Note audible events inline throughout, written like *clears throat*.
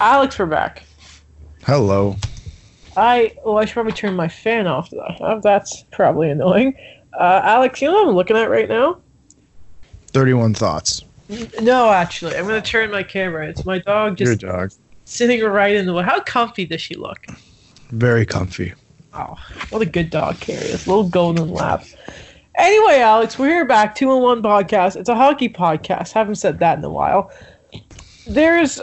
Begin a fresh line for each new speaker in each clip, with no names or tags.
Alex, we're back.
Hello.
I oh, I should probably turn my fan off. Though. That's probably annoying. Uh, Alex, you know what I'm looking at right now?
31 thoughts.
No, actually, I'm gonna turn my camera. It's my dog just
Your dog.
sitting right in the way. How comfy does she look?
Very comfy.
Oh, what a good dog Carrie is. Little golden lap. Anyway, Alex, we're here back. Two in one podcast. It's a hockey podcast. Haven't said that in a while. There's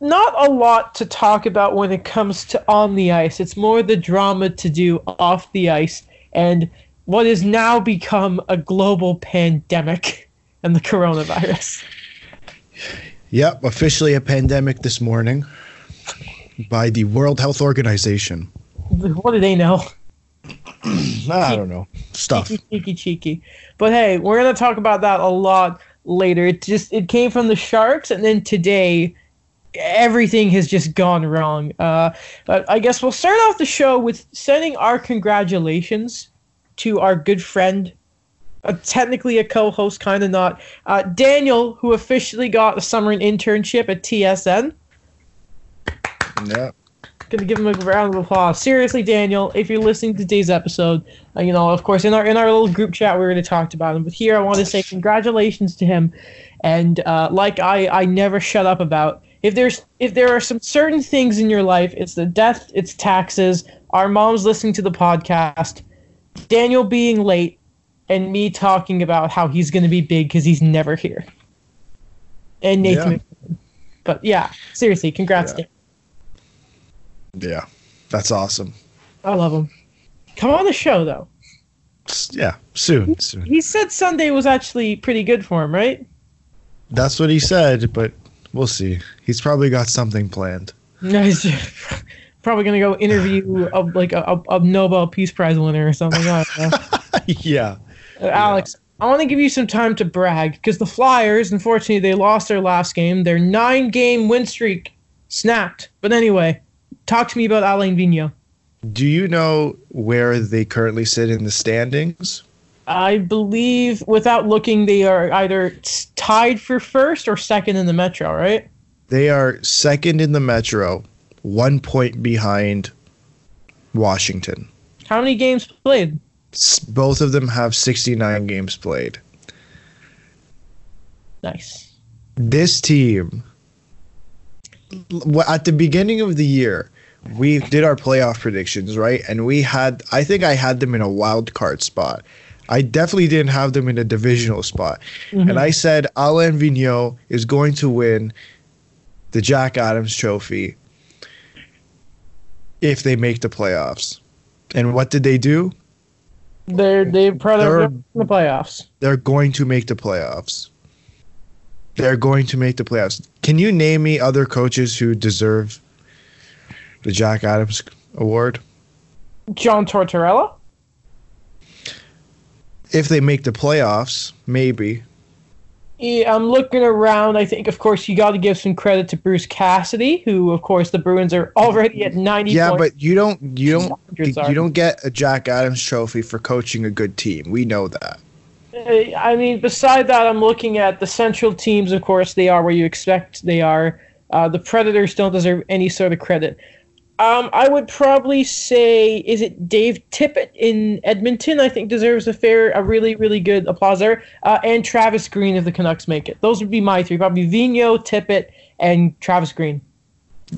not a lot to talk about when it comes to on the ice. It's more the drama to do off the ice and what has now become a global pandemic *laughs* and the coronavirus.
Yep, officially a pandemic this morning by the World Health Organization.
What do they know? *clears throat*
I don't know. Stuff.
Cheeky, cheeky, cheeky. But hey, we're gonna talk about that a lot later. It just it came from the Sharks, and then today everything has just gone wrong. Uh, but I guess we'll start off the show with sending our congratulations to our good friend, uh, technically a co-host, kind of not, uh, Daniel, who officially got a summer internship at TSN.
Yeah.
Gonna give him a round of applause. Seriously, Daniel, if you're listening to today's episode, uh, you know, of course, in our in our little group chat, we are gonna talk about him. But here, I want to say congratulations to him, and uh, like I I never shut up about. If there's if there are some certain things in your life, it's the death, it's taxes, our mom's listening to the podcast, Daniel being late, and me talking about how he's gonna be big because he's never here. And Nathan,
Yeah.
but yeah, seriously, congrats,
Yeah.
Dan.
Yeah. That's awesome.
I love him. Come on the show though.
Yeah. Soon. Soon.
He said Sunday was actually pretty good for him, right?
That's what he said, but we'll see. He's probably got something planned.
No, he's *laughs* probably gonna go interview a, like a, a, Nobel Peace Prize winner or something. I don't know. *laughs*
yeah.
Uh, Alex, I want to give you some time to brag because the Flyers, unfortunately, they lost their last game. Their nine-game win streak snapped. But anyway, talk to me about Alain Vigneault.
Do you know where they currently sit in the standings?
I believe, without looking, they are either tied for first or second in the Metro, right?
They are second in the Metro, one point behind Washington.
How many games played?
Both of them have 69 games played.
Nice.
This team, at the beginning of the year, we did our playoff predictions, right? And we had, I think I had them in a wild card spot. I definitely didn't have them in a divisional spot. And mm-hmm. I said Alain Vigneault is going to win the Jack Adams Trophy if they make the playoffs. And what did they do?
They're they're probably
They're-
in the playoffs.
They're going to make the playoffs. They're going to make the playoffs. Can you name me other coaches who deserve the Jack Adams Award?
John Tortorella.
If they make the playoffs, maybe.
Yeah, I'm looking around. I think, of course, you got to give some credit to Bruce Cassidy, who, of course, the Bruins are already at 90.
Yeah,
points.
but you don't you don't you don't get a Jack Adams trophy for coaching a good team. We know that.
Uh, I mean, beside that, I'm looking at the Central teams. Of course, they are where you expect they are. Uh, the Predators don't deserve any sort of credit. Um, I would probably say, is it Dave Tippett in Edmonton? I think deserves a fair, a really, really good applause there. Uh, and Travis Green if the Canucks make it. Those would be my three. Probably Vino, Tippett, and Travis Green.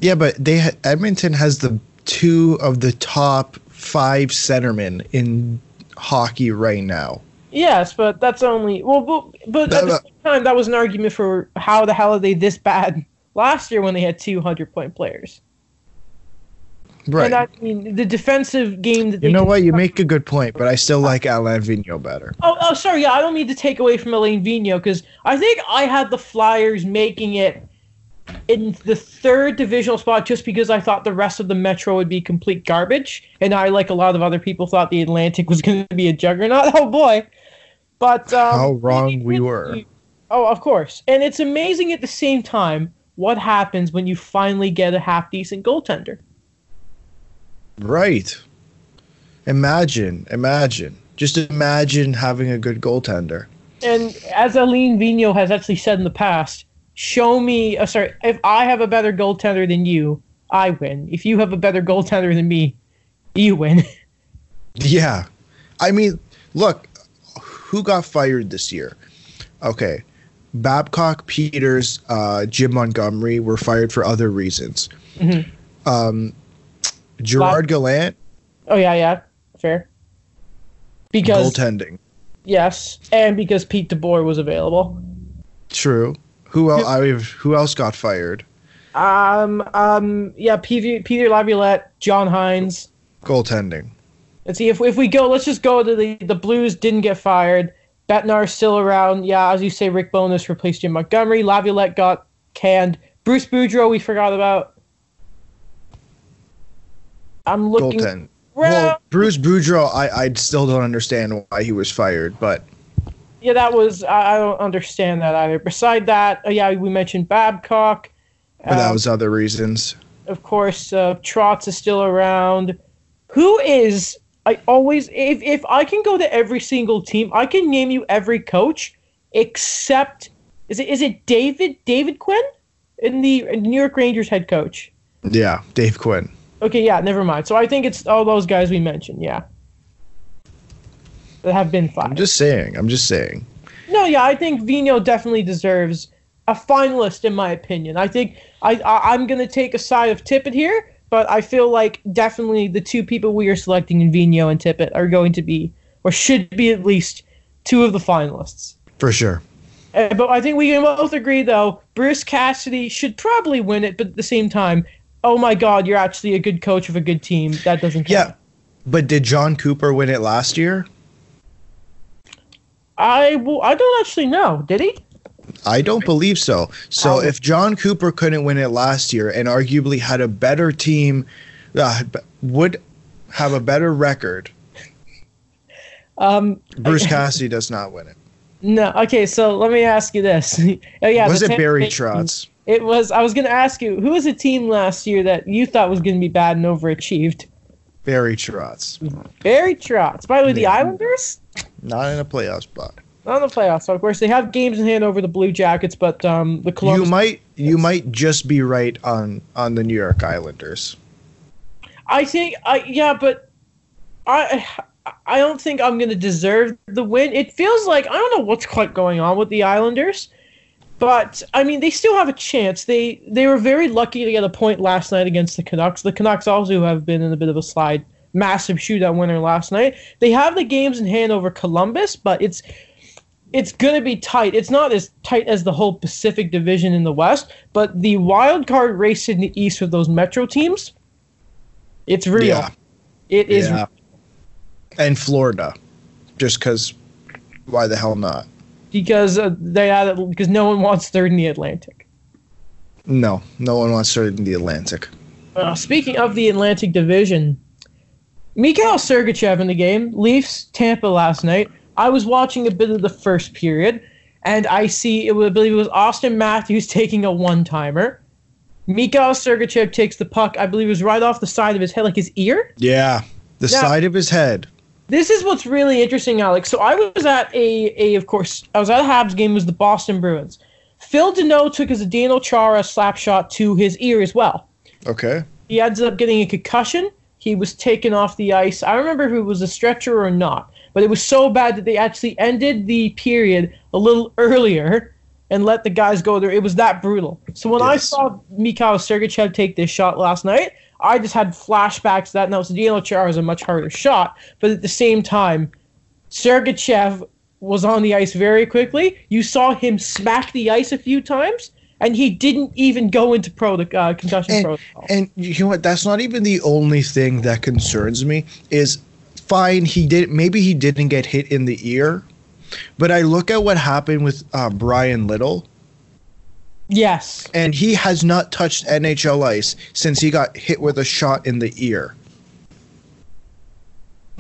Yeah, but they ha- Edmonton has the two of the top five centermen in hockey right now.
Yes, but that's only well, but, but at the same time, that was an argument for how the hell are they this bad *laughs* last year when they had two hundred point players.
Right.
And I mean, the defensive game that
you know what? You make a good point, but I still like Alain Vigneault better.
Oh, oh, sorry. Yeah, I don't mean to take away from Alain Vigneault because I think I had the Flyers making it in the third divisional spot just because I thought the rest of the Metro would be complete garbage, and I, like a lot of other people, thought the Atlantic was *laughs* going to be a juggernaut. *laughs* Oh boy! But um,
How wrong we were.
Oh, of course. And it's amazing at the same time what happens when you finally get a half decent goaltender.
Right. Imagine, imagine. Just imagine having a good goaltender.
And as Alain Vigneault has actually said in the past, show me, uh, sorry, if I have a better goaltender than you, I win. If you have a better goaltender than me, you win. *laughs*
Yeah. I mean, look, who got fired this year? Okay. Babcock, Peters, uh, Jim Montgomery were fired for other reasons.
Mhm.
Um, Gerard Gallant,
Oh, yeah, yeah. Fair. Because,
goaltending.
yes, and because Pete DeBoer was available.
True. Who else? I who else got fired?
Um, um, yeah, Peter, Peter Laviolette, John Hynes.
Goaltending.
Let's see if if we go. Let's just go to the the Blues. Didn't get fired. Betnar's still around. Yeah, as you say, Rick Bowness replaced Jim Montgomery. Laviolette got canned. Bruce Boudreau we forgot about. I'm looking.
Goaltend.
Well,
Well, Bruce Boudreau, I, I still don't understand why he was fired, but
yeah, that was. I, I don't understand that either. Beside that, uh, yeah, we mentioned Babcock.
but that
Um,
was other reasons.
of course, uh, Trotz is still around. Who is? I always, if if I can go to every single team, I can name you every coach except is it is it David David Quinn in the New York Rangers head coach?
Yeah, Dave Quinn.
Okay, yeah, never mind. So I think it's all those guys we mentioned, yeah, that have been
I'm just saying. I'm just saying.
No, yeah, I think Vino definitely deserves a finalist in my opinion. I think I, I I'm gonna take a side of Tippett here, but I feel like definitely the two people we are selecting in Vino and Tippett are going to be or should be at least two of the finalists.
For sure.
Uh, but I think we can both agree though Bruce Cassidy should probably win it, but at the same time, oh my God, you're actually a good coach of a good team. That doesn't count.
Yeah. But did Jon Cooper win it last year?
I I don't actually know. Did he?
I don't believe so. So
Oh.
if Jon Cooper couldn't win it last year and arguably had a better team, uh, would have a better record,
Um,
Bruce *laughs* Cassidy does not win it.
no. Okay, so let me ask you this. *laughs* oh yeah,
was it
Tampa
Barry
Bay-
Trotz?
It was. I was going to ask you, who was a team last year that you thought was going to be bad and overachieved?
Barry Trotz.
Barry Trotz. By the way, the
Yeah.
Islanders
Not in a playoff spot.
not in the playoffs. So of course, they have games in hand over the Blue Jackets, but um, the Columbus.
You might you might just be right on on the New York Islanders.
I think. I yeah, but I. I don't think I'm going to deserve the win. It feels like I don't know what's quite going on with the Islanders, but I mean they still have a chance. They they were very lucky to get a point last night against the Canucks. The Canucks also have been in a bit of a slide. Massive shootout winner last night. They have the games in hand over Columbus, but it's it's going to be tight. It's not as tight as the whole Pacific Division in the West, but the wild card race in the East with those Metro teams, it's real.
Yeah.
It is
Yeah. And Florida, just because. Why the hell not?
Because uh, they had because no one wants third in the Atlantic.
No, no one wants third in the Atlantic.
Uh, speaking of the Atlantic Division, Mikhail Sergachev in the game, Leafs Tampa last night. I was watching a bit of the first period, and I see it was, I believe it was Austin Matthews *laughs* taking a one timer. Mikhail Sergachev takes the puck. I believe it was right off the side of his head, like his ear.
Yeah, the
Yeah.
side of his head.
This is what's really interesting, Alex. So I was at a, a of course, I was at a Habs game. It was the Boston Bruins. Phil Deneau took his Daniel Chara slap shot to his ear as well.
Okay.
He ends up getting a concussion. He was taken off the ice. I don't remember if it was a stretcher or not, but it was so bad that they actually ended the period a little earlier and let the guys go there. It was that brutal. So when I saw Mikhail Sergachev take this shot last night, I just had flashbacks to that. Now, Zdeno Chara is a much harder shot, but at the same time, Sergachev was on the ice very quickly. You saw him smack the ice a few times, and he didn't even go into pro uh, concussion
And,
protocol.
and you know what? That's not even the only thing that concerns me. Is fine. He did. Maybe he didn't get hit in the ear, but I look at what happened with uh, Bryan Little,
Yes.
and he has not touched NHL ice since he got hit with a shot in the ear.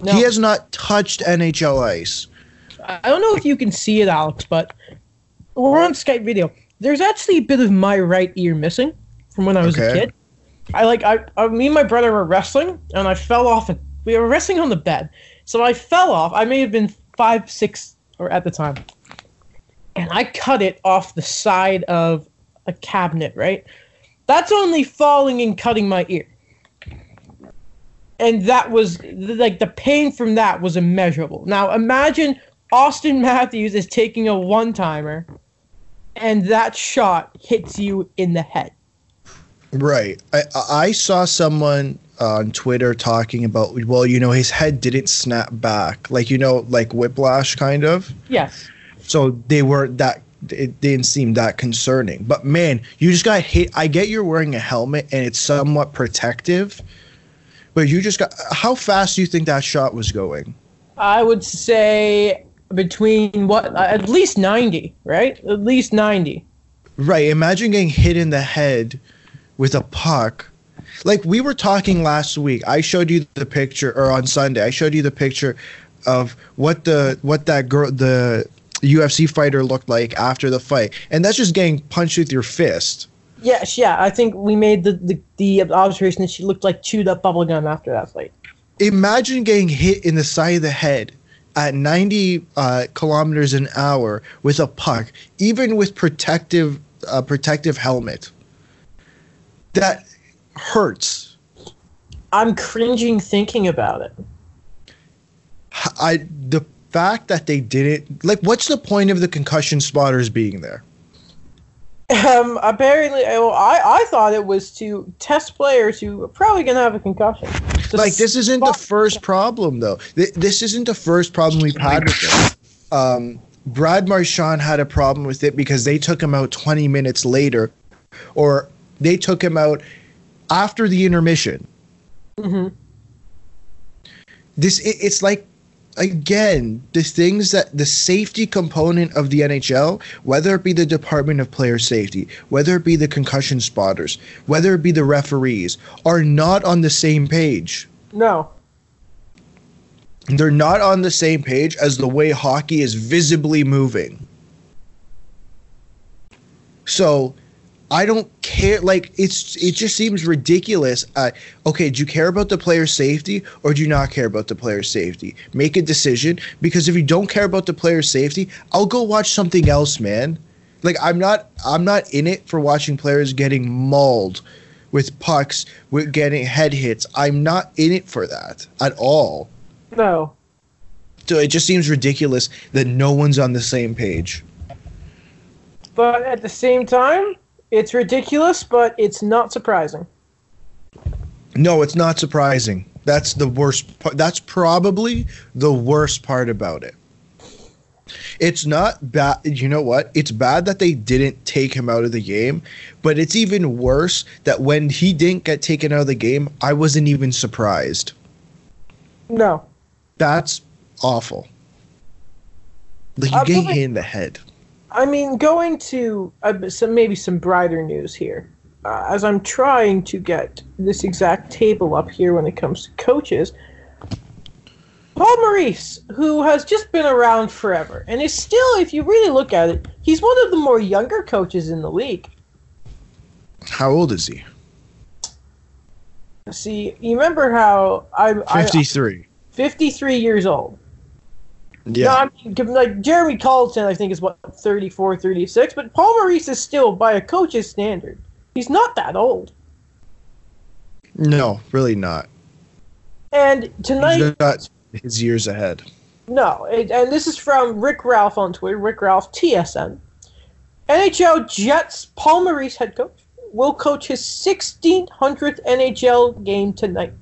No,
He has not touched NHL ice.
I don't know if you can see it, Alex, but we're on Skype video. There's actually a bit of my right ear missing from when I was a kid. I like I, I me and my brother were wrestling and I fell off and we were wrestling on the bed. So I fell off. I may have been five, six or at the time. And I cut it off the side of a cabinet, right? That's only falling and cutting my ear. And that was like the pain from that was immeasurable. Now imagine Austin Matthews is taking a one timer and that shot hits you in the head.
Right. I I saw someone on Twitter talking about well, you know, his head didn't snap back, like you know, like whiplash kind of.
Yes.
So they weren't that. It didn't seem that concerning. But man, you just got hit. I get you're wearing a helmet and it's somewhat protective, but you just got. How fast do you think that shot was going?
I would say between what at least 90, right? At least 90.
Right. Imagine getting hit in the head with a puck. Like we were talking last week. I showed you the picture or on Sunday. I showed you the picture of what the what that girl the UFC fighter looked like after the fight. And that's just getting punched with your fist.
Yes, yeah. I think we made the, the, the observation that she looked like chewed up bubblegum after that fight.
Imagine getting hit in the side of the head at 90 uh, kilometers an hour with a puck, even with protective uh, protective helmet. That hurts.
I'm cringing thinking about it.
I the fact that they didn't like what's the point of the concussion spotters being there?
Um, apparently, well, I, I thought it was to test players who are probably going to have a concussion.
Like this isn't the first problem though. Th- This isn't the first problem we've had with it. Um, Brad Marchand had a problem with it because they took him out 20 minutes later, or they took him out after the intermission.
Mm-hmm.
This it, it's like again the things that the safety component of the NHL, whether it be the Department of Player Safety, whether it be the concussion spotters, whether it be the referees, are not on the same page.
No.
They're not on the same page as the way hockey is visibly moving. So I don't care. Like it's it just seems ridiculous. Uh, okay, do you care about the player's safety or do you not care about the player's safety? Make a decision because if you don't care about the player's safety, I'll go watch something else, man. Like I'm not I'm not in it for watching players getting mauled with pucks, with getting head hits. I'm not in it for that at all.
No.
So it just seems ridiculous that no one's on the same page.
But at the same time, it's ridiculous, but it's not surprising.
No, it's not surprising. That's the worst part. That's probably the worst part about it. It's not bad. You know what? It's bad that they didn't take him out of the game, but it's even worse that when he didn't get taken out of the game, I wasn't even surprised.
No.
That's awful. Like you
Uh,
getting
but-
hit in the head.
I mean, going to uh, some maybe some brighter news here. Uh, as I'm trying to get this exact table up here when it comes to coaches, Paul Maurice, who has just been around forever and is still, if you really look at it, he's one of the more younger coaches in the league.
How old is he?
See, you remember how I, I
53.
53 years old.
Yeah.
No, I mean, like Jeremy Colliton, I think is what 34, 36, but Paul Maurice is still, by a coach's standard, he's not that old.
no, really not.
And tonight,
He's got his years ahead.
no, it, and this is from Rick Ralph on Twitter, Rick Ralph TSN. NHL Jets Paul Maurice head coach will coach his 1600th NHL game tonight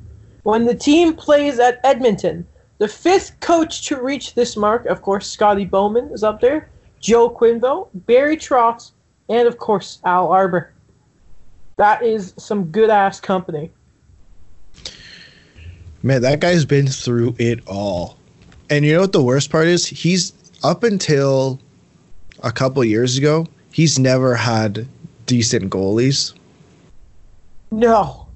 when the team plays at Edmonton. The fifth coach to reach this mark, of course, Scotty Bowman is up there, Joe Quenneville, Barry Trotz, and of course Al Arbour. That is some good ass company.
Man, that guy's been through it all. And you know what the worst part is? He's up until a couple years ago, he's never had decent goalies.
No.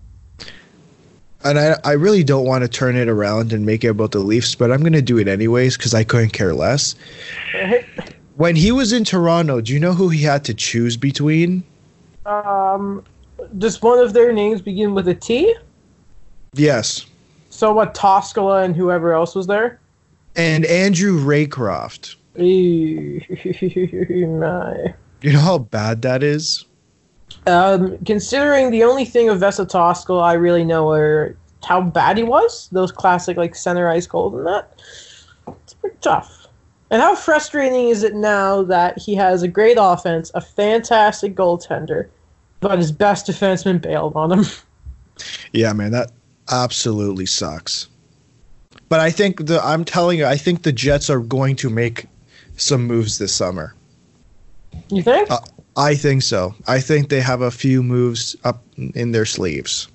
And I, I really don't want to turn it around and make it about the Leafs, but I'm going to do it anyways because I couldn't care less. *laughs* When he was in Toronto, do you know who he had to choose between?
Um, does one of their names begin with a T?
Yes.
So what? Toskala and whoever else was there.
And Andrew Raycroft. *laughs* You know how bad that is?
Um, considering the only thing of Vesa Toskala I really know are how bad he was, those classic like center ice goals and that, it's pretty tough. And how frustrating is it now that he has a great offense, a fantastic goaltender, but his best defenseman bailed on him. *laughs*
Yeah, man, that absolutely sucks. But I think the I'm telling you, I think the Jets are going to make some moves this summer.
You think?
Uh, I think so. I think they have a few moves up in their sleeves.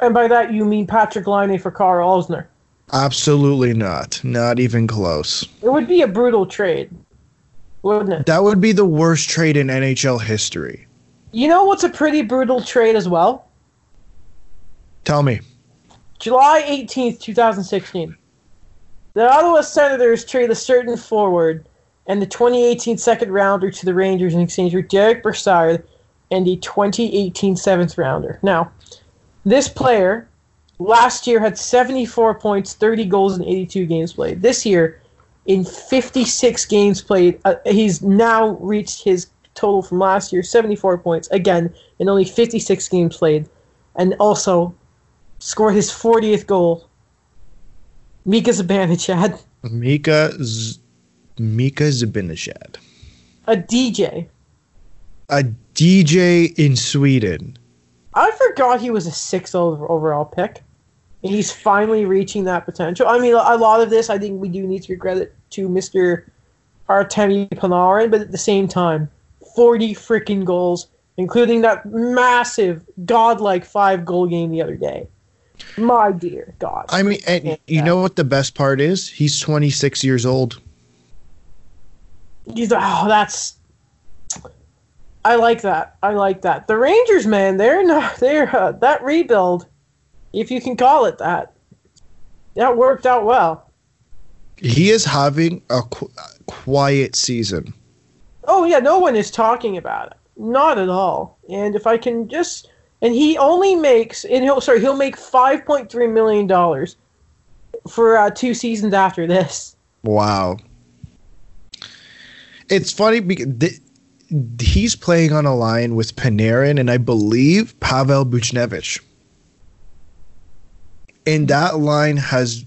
and by that you mean Patrik Laine for Carl Osner.
Absolutely not. Not even close.
It would be a brutal trade, wouldn't it?
That would be the worst trade in NHL history.
You know what's a pretty brutal trade as well?
Tell me.
July 18th, 2016. The Ottawa Senators trade a certain forward and the 2018 second rounder to the Rangers in exchange for Derek Brassard and the 2018 seventh rounder. Now, this player last year had 74 points, 30 goals, and 82 games played. This year, in 56 games played, uh, he's now reached his total from last year 74 points, again, in only 56 games played, and also scored his 40th goal. Mika Zibanejad,
Mika Mika Zibanejad.
a DJ.
A DJ in Sweden.
I forgot he was a sixth overall pick. And he's finally reaching that potential. I mean, a lot of this, I think we do need to give credit to Mr. Artemi Panarin, but at the same time, 40 freaking goals, including that massive, godlike five goal game the other day. My dear God.
I mean, and you know what the best part is? He's 26 years old.
He's, oh, that's. I like that. I like that. The Rangers, man, they're *laughs* not. They're uh, that rebuild, if you can call it that. That worked out well.
He is having a qu- quiet season.
Oh yeah, no one is talking about it. Not at all. And if I can just, and he only makes, and he'll sorry, he'll make five point three million dollars for uh, two seasons after this.
Wow. It's funny because th- he's playing on a line with Panarin and I believe Pavel Buchnevich. And that line has,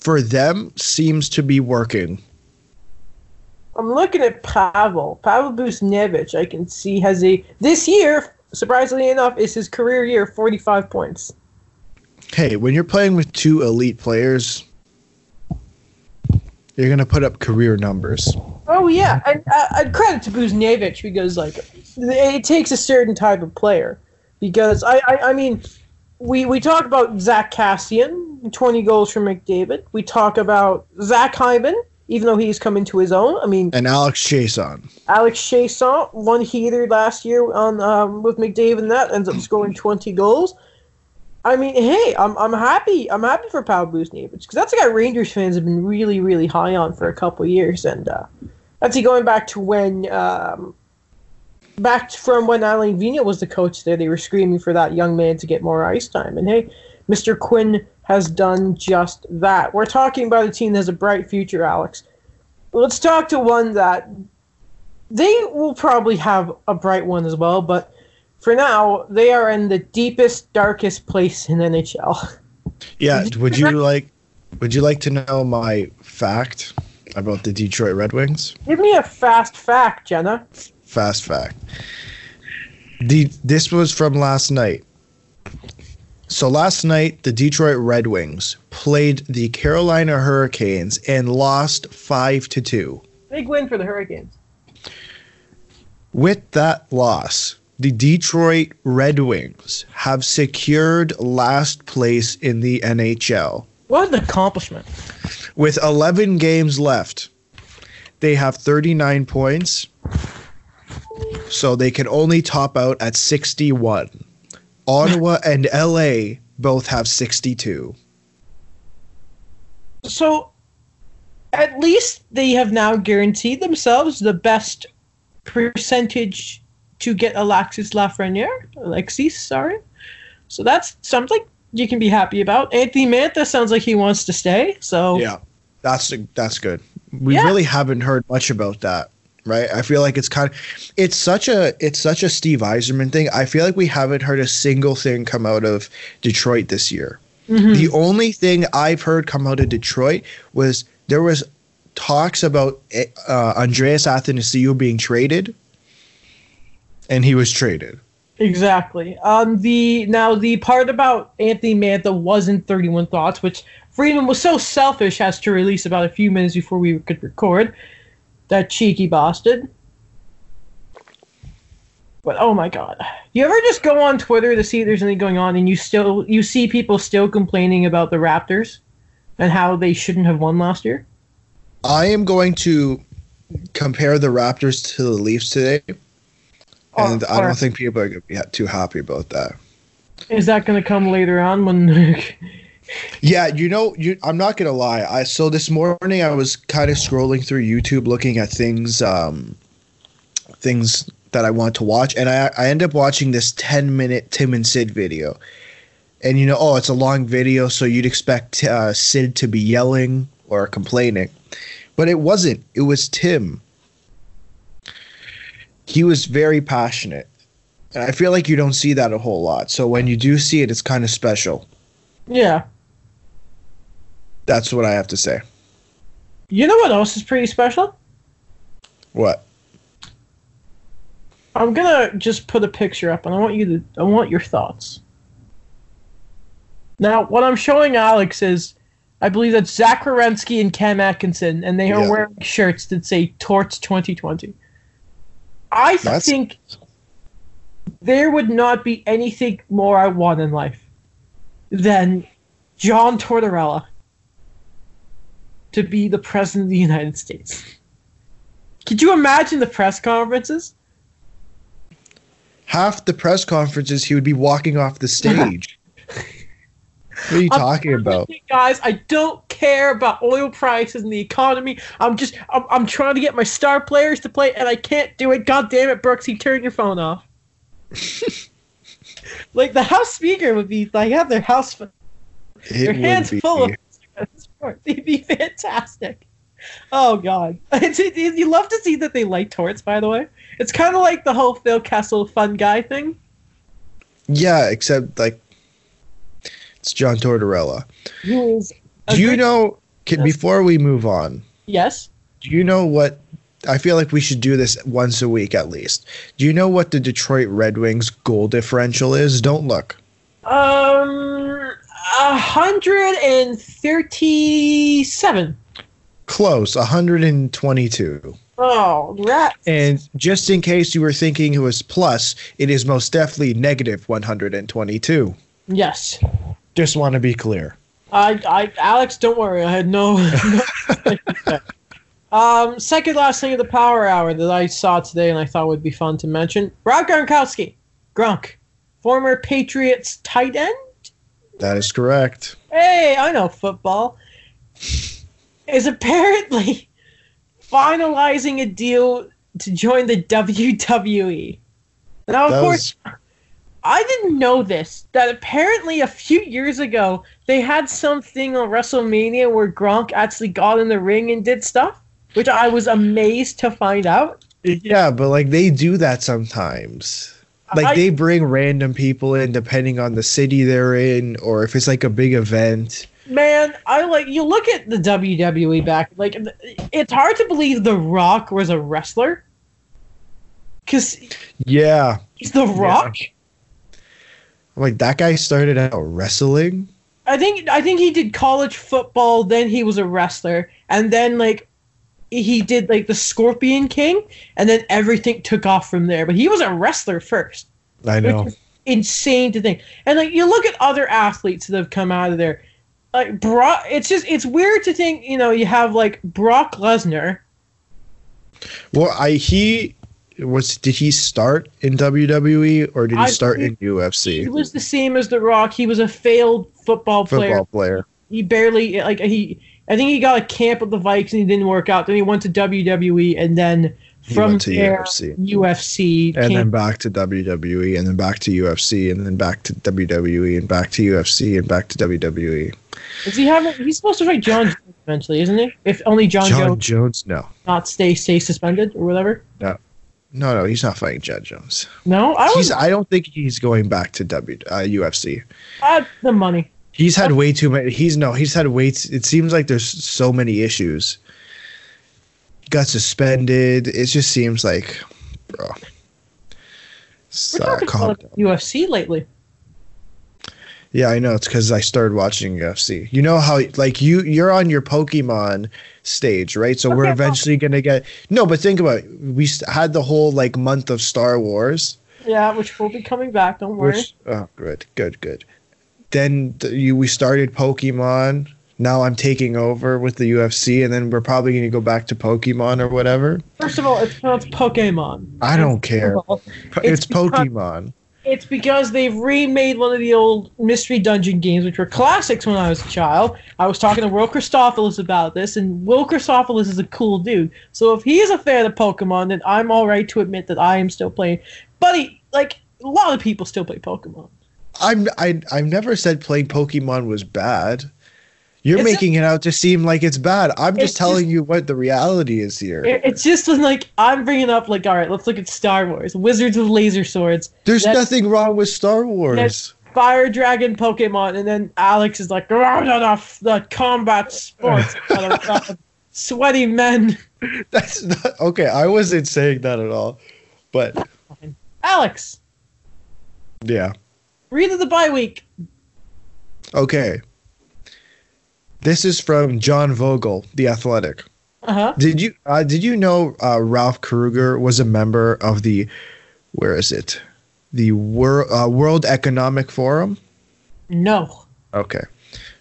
for them, seems to be working.
I'm looking at Pavel. Pavel Buchnevich, I can see has a this year, surprisingly enough, is his career year, 45 points.
Hey, when you're playing with two elite players, you're going to put up career numbers.
Oh yeah, and uh, credit to Buchnevich because like it takes a certain type of player. Because I, I, I mean, we we talk about Zack Kassian, 20 goals from McDavid. We talk about Zach Hyman, even though he's coming to his own. I mean,
And Alex Chiasson.
Alex Chiasson, one heater last year on um, with McDavid, and that ends up scoring 20 goals. I mean, hey, I'm, I'm happy. I'm happy for Pavel Buchnevich because that's a guy Rangers fans have been really, really high on for a couple years, and uh, that's going back to when, um, back from when Alain Vigneault was the coach there. They were screaming for that young man to get more ice time, and hey, Mr. Quinn has done just that. We're talking about a team that has a bright future, Alex. Let's talk to one that they will probably have a bright one as well, but for now, they are in the deepest, darkest place in NHL.
Yeah, would you like would you like to know my fact about the Detroit Red Wings?
Give me a fast fact, Jenna.
Fast fact. The this was from last night. So last night the Detroit Red Wings played the Carolina Hurricanes and lost 5 to 2.
Big win for the Hurricanes.
With that loss, the Detroit Red Wings have secured last place in the NHL.
What an accomplishment.
With 11 games left, they have 39 points. So they can only top out at 61. Ottawa *laughs* and LA both have 62.
So, at least they have now guaranteed themselves the best percentage to get Alexis Lafreniere. Alexis, sorry. So that's something you can be happy about. Anthony Mantha sounds like he wants to stay. So
Yeah, that's that's good. We
Yeah.
really haven't heard much about that, right? I feel like it's kind of it's such a it's such a Steve Yzerman thing. I feel like we haven't heard a single thing come out of Detroit this year.
Mhm.
The only thing I've heard come out of Detroit was there was talks about uh, Andreas Athanasiou being traded, and he was traded.
Exactly. Um, the now the part about Anthony Mantha wasn't Thirty One Thoughts, which Friedman was so selfish as to release about a few minutes before we could record. That cheeky bastard. But oh my god, you ever just go on Twitter to see if there's anything going on, and you still you see people still complaining about the Raptors and how they shouldn't have won last year?
I am going to compare the Raptors to the Leafs today, and
Or-
I don't think people are going to be too happy about that.
is that going to come later on when? *laughs*
Yeah, you know, you I'm not gonna lie. I so this morning I was kind of scrolling through YouTube looking at things um things that I want to watch and I I end up watching this 10 minute Tim and Sid video. And you know, oh, it's a long video so you'd expect uh, Sid to be yelling or complaining. But it wasn't. It was Tim. He was very passionate. And I feel like you don't see that a whole lot. So when you do see it it's kind of special.
yeah.
That's what I have to say.
You know what else is pretty special?
What?
I'm gonna just put a picture up, and I want you to. I want your thoughts. Now, what I'm showing Alex is, I believe that's Zach and Cam Atkinson, and they are
Yeah.
wearing shirts that say "Torts 2020." I
That's-
think there would not be anything more I want in life than John Tortorella to be the president of the United States. Could you imagine the press conferences?
half the press conferences he would be walking off the stage. What are you
I'm
talking about?
Guys, I don't care about oil prices and the economy. I'm just, I'm, I'm trying to get my star players to play, and I can't do it. God damn it, Brooks! Brooksy, turn your phone off. *laughs* like the House Speaker would be like, have their house, their hands
be.
full of sports. *laughs* It'd be fantastic. Oh God, *laughs* it's, it, it- you love to see that they like torts. By the way, it's kind of like the whole Phil Kessel fun guy thing.
Yeah, except like it's John Tortorella.
Who is
Do you know? Can, before we move on,
Yes.
do you know what? I feel like we should do this once a week at least. Do you know what the Detroit Red Wings goal differential is? Don't look.
Um, a hundred and thirty-seven.
Close, 122.
Oh, rat.
And just in case you were thinking it was plus, it is most definitely negative 122.
Yes.
Just want to be clear.
I, I, Alex, don't worry. I had no. *laughs* no um, second last thing of the Power Hour that I saw today and I thought would be fun to mention: Rob Gronkowski, Gronk, former Patriots tight end.
That is correct.
Hey, I know football. Is apparently finalizing a deal to join the WWE. Now, of
That
course,
was
I didn't know this. That apparently a few years ago they had something on WrestleMania where Gronk actually got in the ring and did stuff, which I was amazed to find out.
yeah, but like they do that sometimes. Like
I-
they bring random people in depending on the city they're in or if it's like a big event.
Man, I like you look at the WWE back like it's hard to believe The Rock was a wrestler. Cuz
Yeah.
he's The Rock.
I'm like that guy started out wrestling.
I think I think he did college football, then he was a wrestler, and then like he did like the Scorpion King, and then everything took off from there. But he was a wrestler first.
I know.
Insane to think. And like you look at other athletes that have come out of there. Like Brock it's just it's weird to think, you know, you have like Brock Lesnar.
Well, I he was did he start in WWE or did he
I
start in UFC?
He was the same as The Rock. He was a failed football player.
Football player.
he barely like he I think he got a camp with the Vikes and he didn't work out. Then he went to WWE and then from
to
there
UFC.
UFC
And then back to WWE, and then back to UFC, and then back to WWE, and back to UFC, and back to WWE.
Is he having? He's supposed to fight Jon Jones eventually, isn't he? If only John,
Jon
Jones
Jones, no,
not stay stay suspended or whatever.
no, no, no, he's not fighting Jon Jones.
No, I
He's. I don't think he's going back to W uh, UFC.
Had the money.
He's had way too many. He's no. He's had way. t- It seems like there's so many issues. Got suspended. It just seems like, bro.
We're
So,
talking about. UFC lately.
Yeah, I know. It's because I started watching UFC. You know how like you you're on your Pokemon stage, right? So we're
Okay,
eventually gonna get no. But think about it. we had the whole like month of Star Wars,
Yeah, which will be coming back. Don't worry.
which oh good, good, good. Then th- you we started Pokemon. Now I'm taking over with the UFC, and then we're probably gonna go back to Pokemon or whatever.
First of all, it's pronounced Pokemon.
I don't care.
It's
It's, Pokemon.
It's because they've remade one of the old Mystery Dungeon games, which were classics when I was a child. I was talking to Will Christophilus about this, and Will Christophilus is a cool dude. So if he is a fan of Pokemon, then I'm all right to admit that I am still playing. Buddy, like, a lot of people still play Pokemon.
I'm I I've never said playing Pokemon was bad. You're
It's
making it out to seem like it's bad. I'm just telling you what the reality is here.
It- It's just when, like, I'm bringing up, like, all right, let's look at Star Wars. Wizards with laser swords.
There's nothing wrong with Star Wars.
Fire Dragon Pokemon, and then Alex is like, "Oh, no, no, the combat sports, *laughs* sweaty men. *laughs*
That's not okay. I wasn't saying that at all. But
Alex,
yeah.
read of the bye week.
Okay. This is from John Vogl, The Athletic.
Uh huh.
Did you uh, did you know uh, Ralph Krueger was a member of the where is it? The Wor- uh, World Economic Forum?
No.
Okay.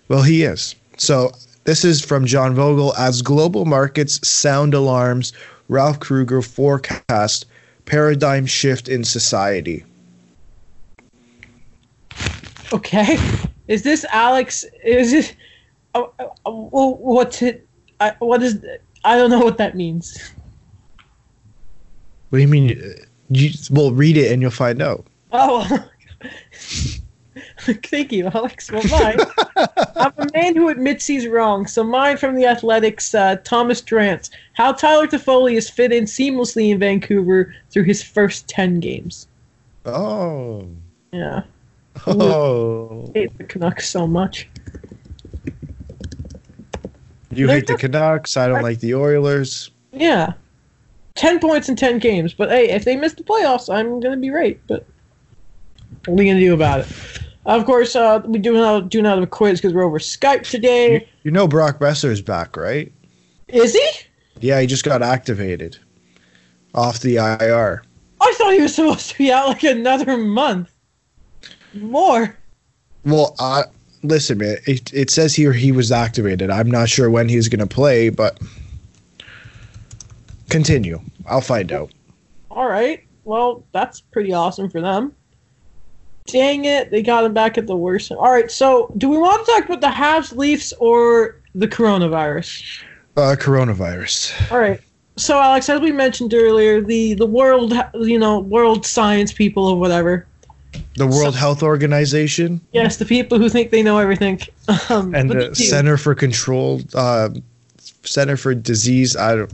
Well, he is. So this is from John Vogl. As global markets sound alarms, Ralph Krueger forecast paradigm shift in society.
Okay. Is this Alex? Is it? Oh, what's it? I, what is? I don't know what that means.
What do you mean? You well, read it and you'll find out.
Oh. *laughs* Thank you, Alex. Well, mine. *laughs* I'm a man who admits he's wrong. So mine from the Athletics, uh, Thomas Drance. How Tyler Toffoli has fit in seamlessly in Vancouver through his first ten games.
Oh.
Yeah,
Oh.
I hate the Canucks so much.
You hate the Canucks. I don't like the Oilers.
Yeah, ten points in ten games. But hey, if they miss the playoffs, I'm gonna be right. But what are we gonna do about it? Of course, uh, we do not do not have quiz because we're over Skype today.
you know Brock Boeser is back, right?
Is he?
Yeah, he just got activated off the IR.
I thought he was supposed to be out like another month. More.
Well, uh, listen, man. It, it says here he was activated. I'm not sure when he's going to play, but continue. I'll find out.
All right. Well, that's pretty awesome for them. Dang it, they got him back at the worst. All right. So, do we want to talk about the Habs, Leafs, or the coronavirus?
Uh, coronavirus.
All right. So, Alex, as we mentioned earlier, the the world, you know, world science people or whatever.
The World Health Organization
Yes, the people who think they know everything. *laughs* Um,
and the. Center for Control, uh, Center for Disease. I don't.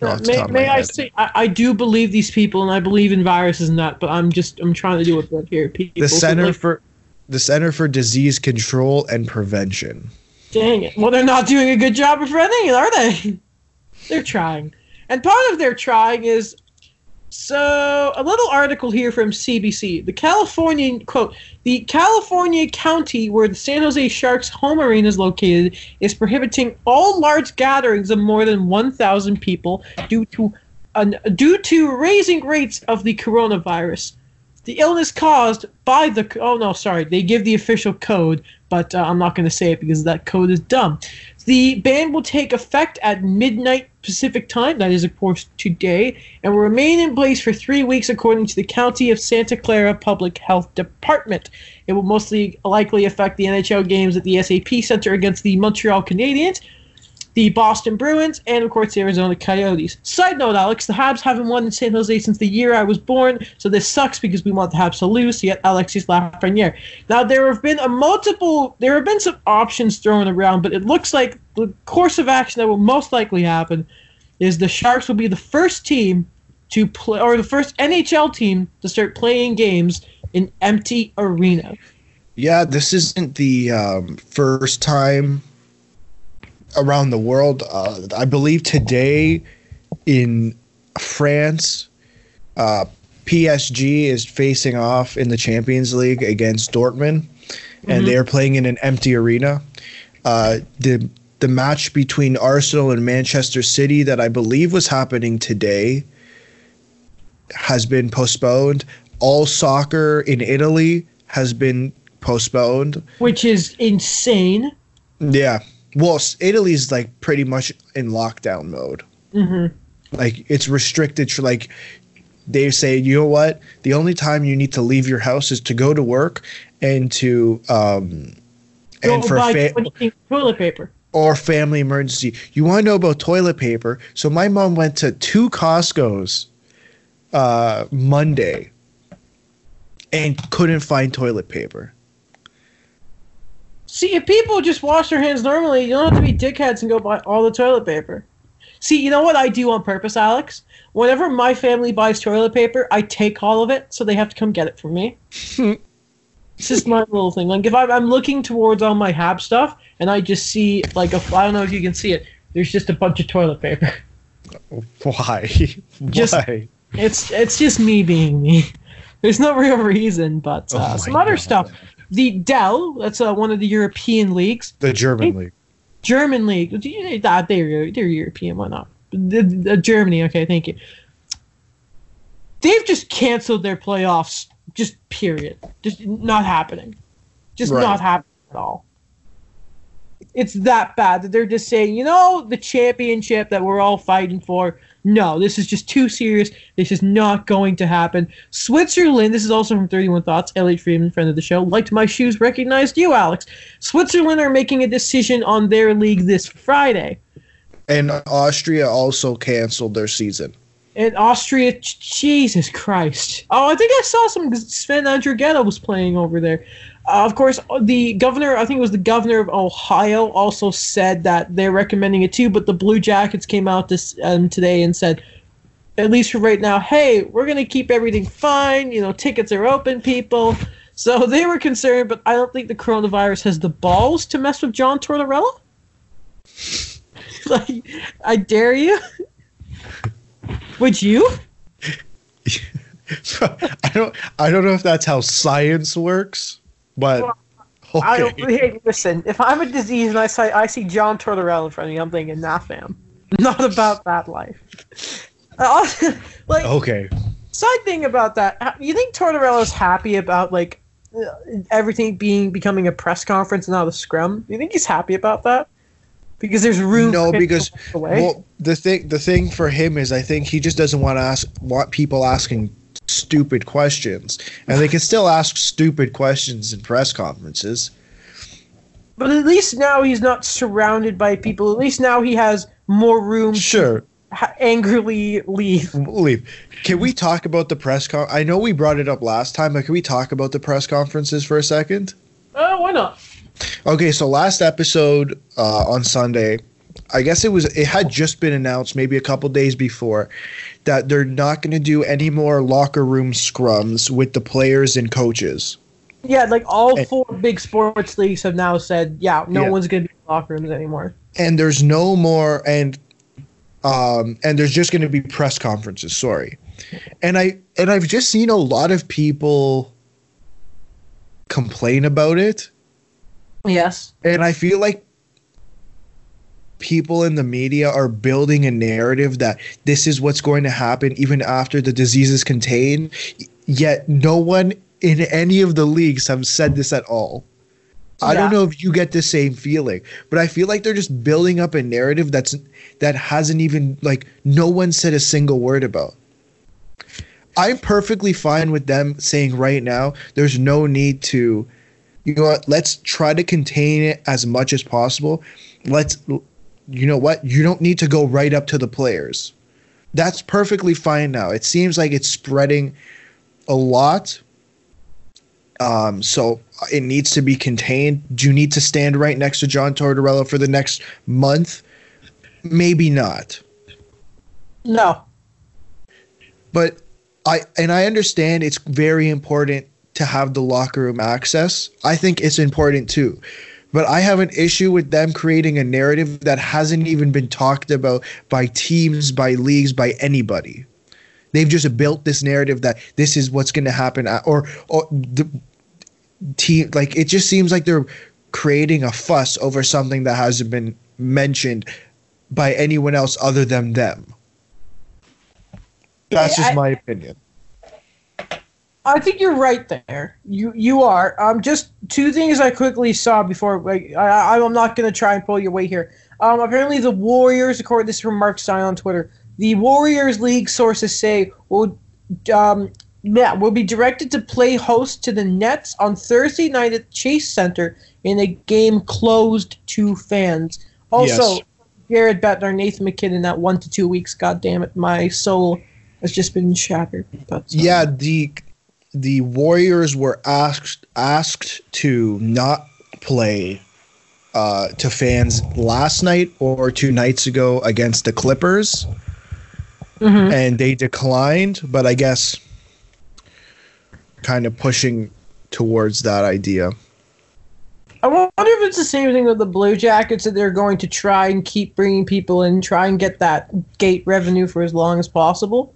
know
may may I say I, I do believe these people and I believe in viruses and that, but I'm just I'm trying to do it right here. People
the Center
like,
for the Center for Disease Control and Prevention.
Dang it. Well, they're not doing a good job of preventing it, are they? They're trying. And part of their trying is so a little article here from CBC. The California quote, the California county where the San Jose Sharks home arena is located is prohibiting all large gatherings of more than 1,000 people due to due to raising rates of the coronavirus. The illness caused by the oh no sorry they give the official code but uh, I'm not going to say it because that code is dumb. The ban will take effect at midnight Pacific time, that is, of course, today, and will remain in place for three weeks according to the County of Santa Clara Public Health Department. It will mostly likely affect the NHL games at the SAP Center against the Montreal Canadiens. The Boston Bruins, and of course the Arizona Coyotes. Side note, Alex, the Habs haven't won in San Jose since the year I was born, so this sucks because we want the Habs to lose. Yet Alexis Lafreniere. Now there have been a multiple, there have been some options thrown around, but it looks like the course of action that will most likely happen is the Sharks will be the first team to play, or the first NHL team to start playing games in empty arena.
Yeah, this isn't the um, first time around the world. Uh, I believe today in France, uh, PSG is facing off in the Champions League against Dortmund, and
Mhm.
they are playing in an empty arena. Uh, the the match between Arsenal and Manchester City that I believe was happening today has been postponed. All soccer in Italy has been postponed.
which is insane.
Yeah. Well, Italy's like pretty much in lockdown mode.
hmm
Like it's restricted for like they say, you know what? The only time you need to leave your house is to go to work and to um and for fa-
toilet paper.
or family emergency. You want to know about toilet paper? So my mom went to two Costco's uh Monday and couldn't find toilet paper.
See, if people just wash their hands normally, you don't have to be dickheads and go buy all the toilet paper. See, you know what I do on purpose, Alex? Whenever my family buys toilet paper, I take all of it, so they have to come get it from me. *laughs* it's just my little thing. Like if I'm, I'm looking towards all my Hab stuff, and I just see like a, I don't know if you can see it. There's just a bunch of toilet paper. *laughs*
Why? *laughs*
Just-
Why?
It's it's just me being me. There's no real reason, but uh,
Oh
some other
God.
stuff. The DEL, that's uh, one of the European leagues.
The German league.
German league. Ah, They're they're European. Why not? The, the Germany. Okay, thank you. They've just canceled their playoffs. Just period. Just not happening. Just
Right.
not happening at all. It's that bad that they're just saying, you know, the championship that we're all fighting for. No, this is just too serious. This is not going to happen. Switzerland, this is also from 31 Thoughts. Elliotte Friedman, friend of the show, liked my shoes, recognized you, Alex. Switzerland are making a decision on their league this Friday.
And Austria also canceled their season.
And Austria, Jesus Christ. Oh, I think I saw some Sven Andrighetto was playing over there. Uh, of course, the governor, I think it was the governor of Ohio, also said that they're recommending it too. But the Blue Jackets came out this um, today and said, at least for right now, hey, we're going to keep everything fine. You know, tickets are open, people. So *laughs* they were concerned, but I don't think the coronavirus has the balls to mess with John Tortorella. *laughs* like, I dare you. *laughs* Would you?
I don't I don't know if that's how science works, but
I don't. Hey, listen. If I'm a disease and I see I see John Tortorella in front of me, I'm thinking, nah, fam, *laughs* not about that life. Uh, *laughs* like
Okay.
side thing about that, you think Tortorella's happy about like uh, everything being becoming a press conference and not a scrum? You think he's happy about that? Because there's room.
No,
for him to
because well the thing the thing for him is I think he just doesn't want to ask want people asking stupid questions. And they can still ask stupid questions in press conferences.
but at least now he's not surrounded by people. At least now he has more room
Sure.
ha- angrily leave.
Leave. Can we talk about the press con I know we brought it up last time, but can we talk about the press conferences for a second?
Oh, why not?
Okay, so last episode uh, on Sunday, I guess it was it had just been announced maybe a couple days before that they're not going to do any more locker room scrums with the players and coaches.
Yeah, like all
And-
four big sports leagues have now said, yeah, no
Yeah.
one's going to be in locker rooms anymore.
And there's no more and um and there's just going to be press conferences, sorry. And I and I've just seen a lot of people complain about it.
Yes.
And I feel like people in the media are building a narrative that this is what's going to happen even after the disease is contained. Yet no one in any of the leagues have said this at all. I don't know if you get the same feeling, but I feel like they're just building up a narrative that's that hasn't even like no one said a single word about. I'm perfectly fine with them saying right now there's no need to you know what let's try to contain it as much as possible let's you know what? You don't need to go right up to the players. That's perfectly fine now. It seems like it's spreading a lot. Um, so it needs to be contained. Do you need to stand right next to John Tortorella for the next month? Maybe not.
No.
But I and I understand it's very important to have the locker room access. I think it's important too. But I have an issue with them creating a narrative that hasn't even been talked about by teams, by leagues, by anybody. They've just built this narrative that this is what's going to happen, uh, or or the team like it just seems like they're creating a fuss over something that hasn't been mentioned by anyone else other than them. That's just
I-
my opinion.
I think you're right there. You you are. Um, just two things I quickly saw before. Like, I, I'm not gonna try and pull your weight here. Um, apparently the Warriors, according this is from Marc Stein on Twitter, the Warriors league sources say will um yeah will be directed to play host to the Nets on Thursday night at Chase Center in a game closed to fans. Also,
Yes.
Jared Bednar, Nathan MacKinnon, that one to two weeks. God damn it, my soul has just been shattered. But
Yeah, the the Warriors were asked asked to not play uh, to fans last night or two nights ago against the Clippers,
Mhm.
and they declined. But I guess kind of pushing towards that idea.
I wonder if it's the same thing with the Blue Jackets that they're going to try and keep bringing people in, try and get that gate revenue for as long as possible.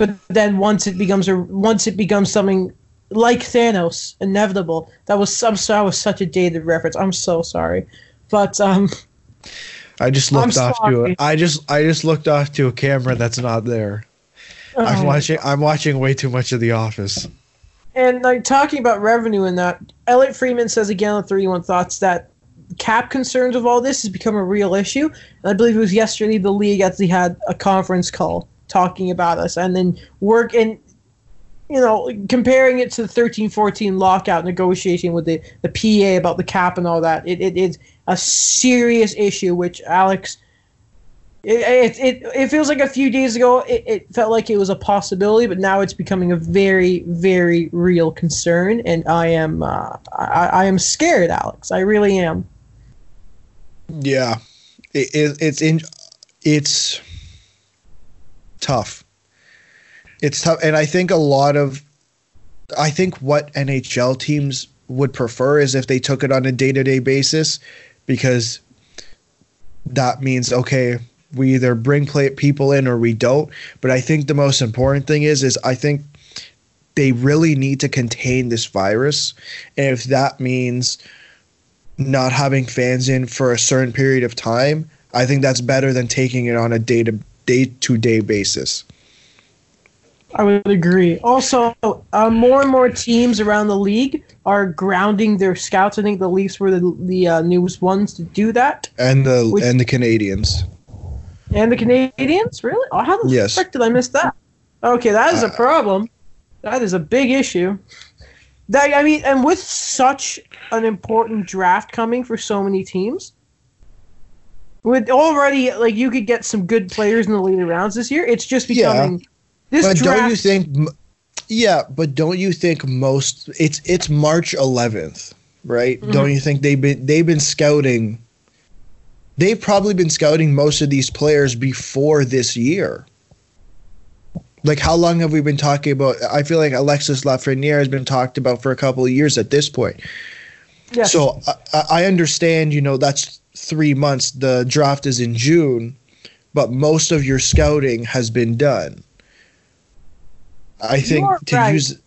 But then once it becomes a once it becomes something like Thanos, inevitable. That was I'm sorry, that was such a dated reference. I'm so sorry, but um,
I just
I'm
looked off to
sorry.
a, I just I just looked off to a camera that's not there. I'm
um,
watching I'm watching way too much of The Office.
And like talking about revenue and that, Elliotte Friedman says again on 31 Thoughts that cap concerns of all this has become a real issue. And I believe it was yesterday the league actually had a conference call talking about us and then work and you know comparing it to the 13-14 lockout negotiation with the, the PA about the cap and all that. It, it is a serious issue which Alex it, it, it, it feels like a few days ago it, it felt like it was a possibility, but now it's becoming a very, very real concern, and I am uh, I, I am scared, Alex. I really am.
Yeah, it, it, it's in, it's tough. It's tough, and I think a lot of, I think what NHL teams would prefer is if they took it on a day to day basis, because that means okay, we either bring play people in or we don't. But I think the most important thing is is I think they really need to contain this virus, and if that means not having fans in for a certain period of time, I think that's better than taking it on a day to day to day basis.
I would agree. Also, uh, more and more teams around the league are grounding their scouts. I think the Leafs were the the uh, newest ones to do that,
And the
Which-
and the Canadiens.
and the Canadiens. Really? Oh, how the
Yes.
frick did I miss that? Okay, that is a
Uh,
problem. That is a big issue. That I mean, and with such an important draft coming for so many teams, with already like you could get some good players in the later rounds this year. It's just becoming Yeah. this
But
draft.
don't you think? Yeah, but don't you think most? It's it's March 11th, right?
Mhm.
Don't you think they've been they've been scouting? They've probably been scouting most of these players before this year. Like how long have we been talking about? I feel like Alexis Lafreniere has been talked about for a couple of years at this point.
Yeah.
So I, I understand, you know, that's three months. The draft is in June, but most of your scouting has been done. I think to
right.
use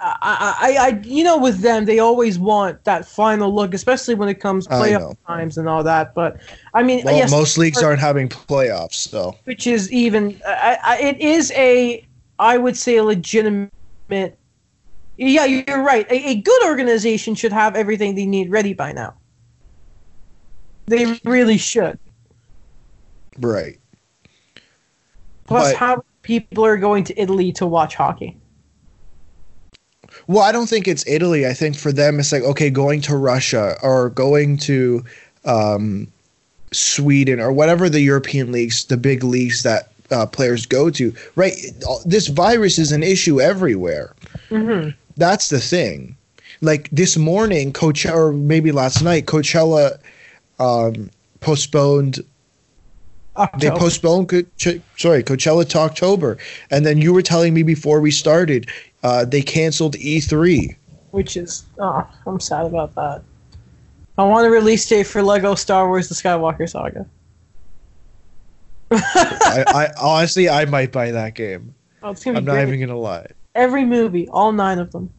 I, I, I, you know, with them, they always want that final look, especially when it comes playoff times and all that. But I mean,
well,
yes,
most leagues aren't having playoffs, so
which is even I, I, it is a I would say a legitimate. Yeah, you're right. A, a good organization should have everything they need ready by now. They really should.
right.
Plus,
But-
how people are going to Italy to watch hockey?
Well, I don't think it's Italy. I think for them it's like okay, going to Russia or going to um, Sweden or whatever the European leagues, the big leagues that uh, players go to, right? This virus is an issue everywhere.
Mm-hmm.
That's the thing. Like this morning, Coachella, or maybe last night, Coachella um, postponed. They
October.
postponed, Coach- sorry, Coachella to October, and then you were telling me before we started, uh, they canceled E3.
which is oh, I'm sad about that. I want a release date for Lego Star Wars: The Skywalker Saga.
I, I honestly, I might buy that game.
Oh,
I'm not even gonna lie.
Every movie, all nine of them,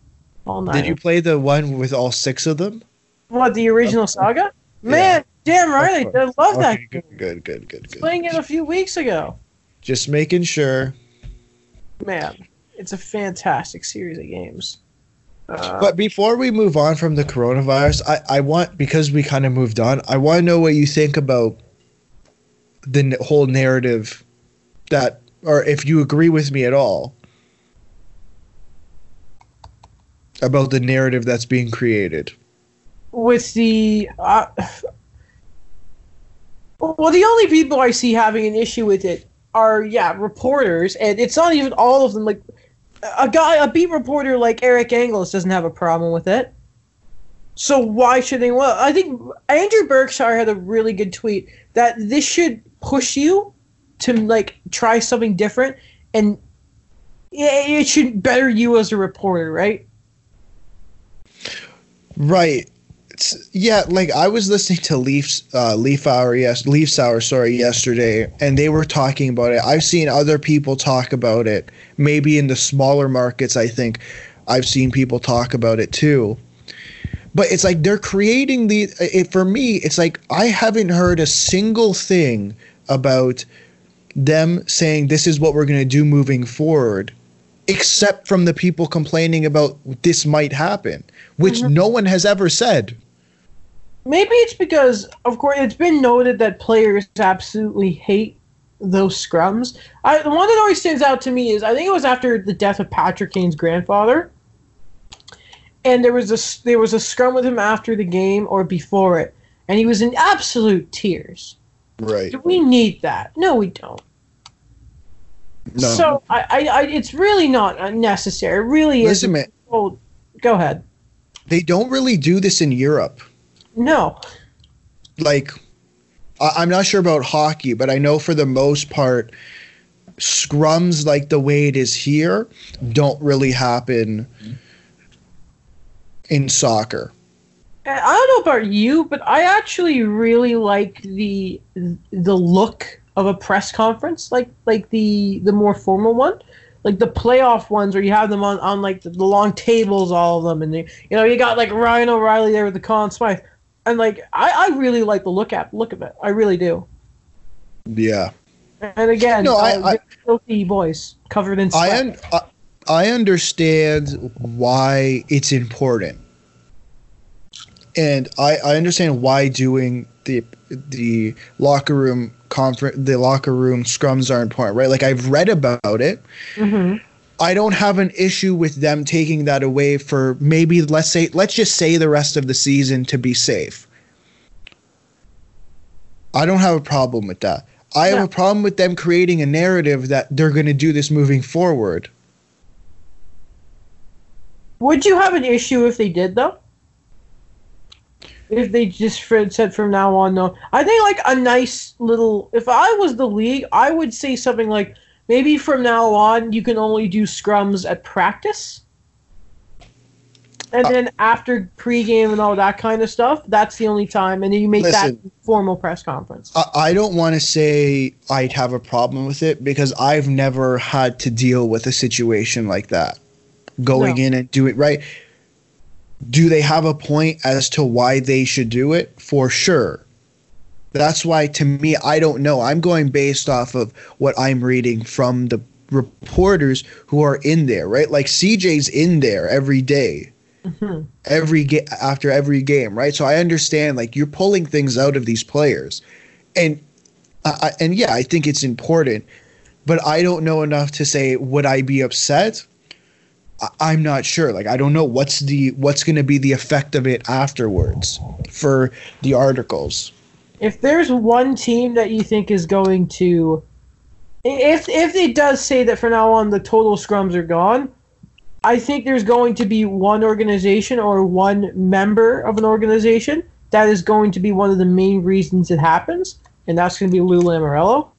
all nine.
Did you play the one with all six of them?
them. What the original saga?
Yeah.
Man, damn right, I, I love that.
Okay, good, good, good, good, good.
Playing it a few weeks ago.
Just making sure.
Man, it's a fantastic series of games. Uh,
But before we move on from the coronavirus, I, I want because we kind of moved on. I want to know what you think about the n- whole narrative that, or if you agree with me at all about the narrative that's being created.
With the uh, well the only people i see having an issue with it are yeah reporters and it's not even all of them like a guy a beat reporter like eric engels doesn't have a problem with it so why should they well i think andrew berkshire had a really good tweet that this should push you to like try something different and it should better you as a reporter right
Right. Yeah, like I was listening to Leafs uh, Leaf Hour yes Leafs Hour sorry yesterday, and they were talking about it. I've seen other people talk about it. Maybe in the smaller markets, I think I've seen people talk about it too. But it's like they're creating the. It, for me, it's like I haven't heard a single thing about them saying this is what we're going to do moving forward, except from the people complaining about this might happen, which
Mhm.
no one has ever said.
Maybe it's because, of course, it's been noted that players absolutely hate those scrums. I, the one that always stands out to me is I think it was after the death of Patrick Kane's grandfather, and there was a there was a scrum with him after the game or before it, and he was in absolute tears.
Right.
Do we need that? No, we don't.
No.
So I, I, I, it's really not necessary. It really is.
Man,
Oh, go ahead.
they don't really do this in Europe.
No.
Like, I- I'm not sure about hockey, but I know for the most part, scrums like the way it is here don't really happen in soccer.
I don't know about you, but I actually really like the the look of a press conference, like like the the more formal one, like the playoff ones where you have them on, on like the, the long tables, all of them, and they, you know you got like Ryan O'Reilly there with the Conn Smythe, and like I, I really like the look at look of it, I really do.
Yeah.
And again,
No, I-
uh,
I-
filthy boys covered in sweat.
I, un- I I understand why it's important, and I, I understand why doing the the locker room conference the locker room scrums are important, right? Like I've read about it.
hmm
I don't have an issue with them taking that away for maybe let's say let's just say the rest of the season to be safe. I don't have a problem with that. I have a problem with them creating a narrative that they're going to do this moving forward.
Would you have an issue if they did though? If they just said from now on, though, I think like a nice little. If I was the league, I would say something like maybe from now on you can only do scrums at practice, and
Uh,
then after pregame and all that kind of stuff, that's the only time, and then you make
Listen.
that formal press conference.
I, I don't want to say I'd have a problem with it because I've never had to deal with a situation like that. Going
No.
in and do it right. Do they have a point as to why they should do it? For sure. That's why, to me, I don't know. I'm going based off of what I'm reading from the reporters who are in there, right? Like CJ's in there every day
Mhm.
every ga- after every game, right? So I understand like you're pulling things out of these players, and I, I- and yeah, I think it's important, but I don't know enough to say would I be upset. I'm not sure. Like I don't know what's the what's going to be the effect of it afterwards for the articles.
If there's one team that you think is going to, if if it does say that from now on the total scrums are gone, I think there's going to be one organization or one member of an organization that is going to be one of the main reasons it happens, and that's going to be Lou Lamoriello.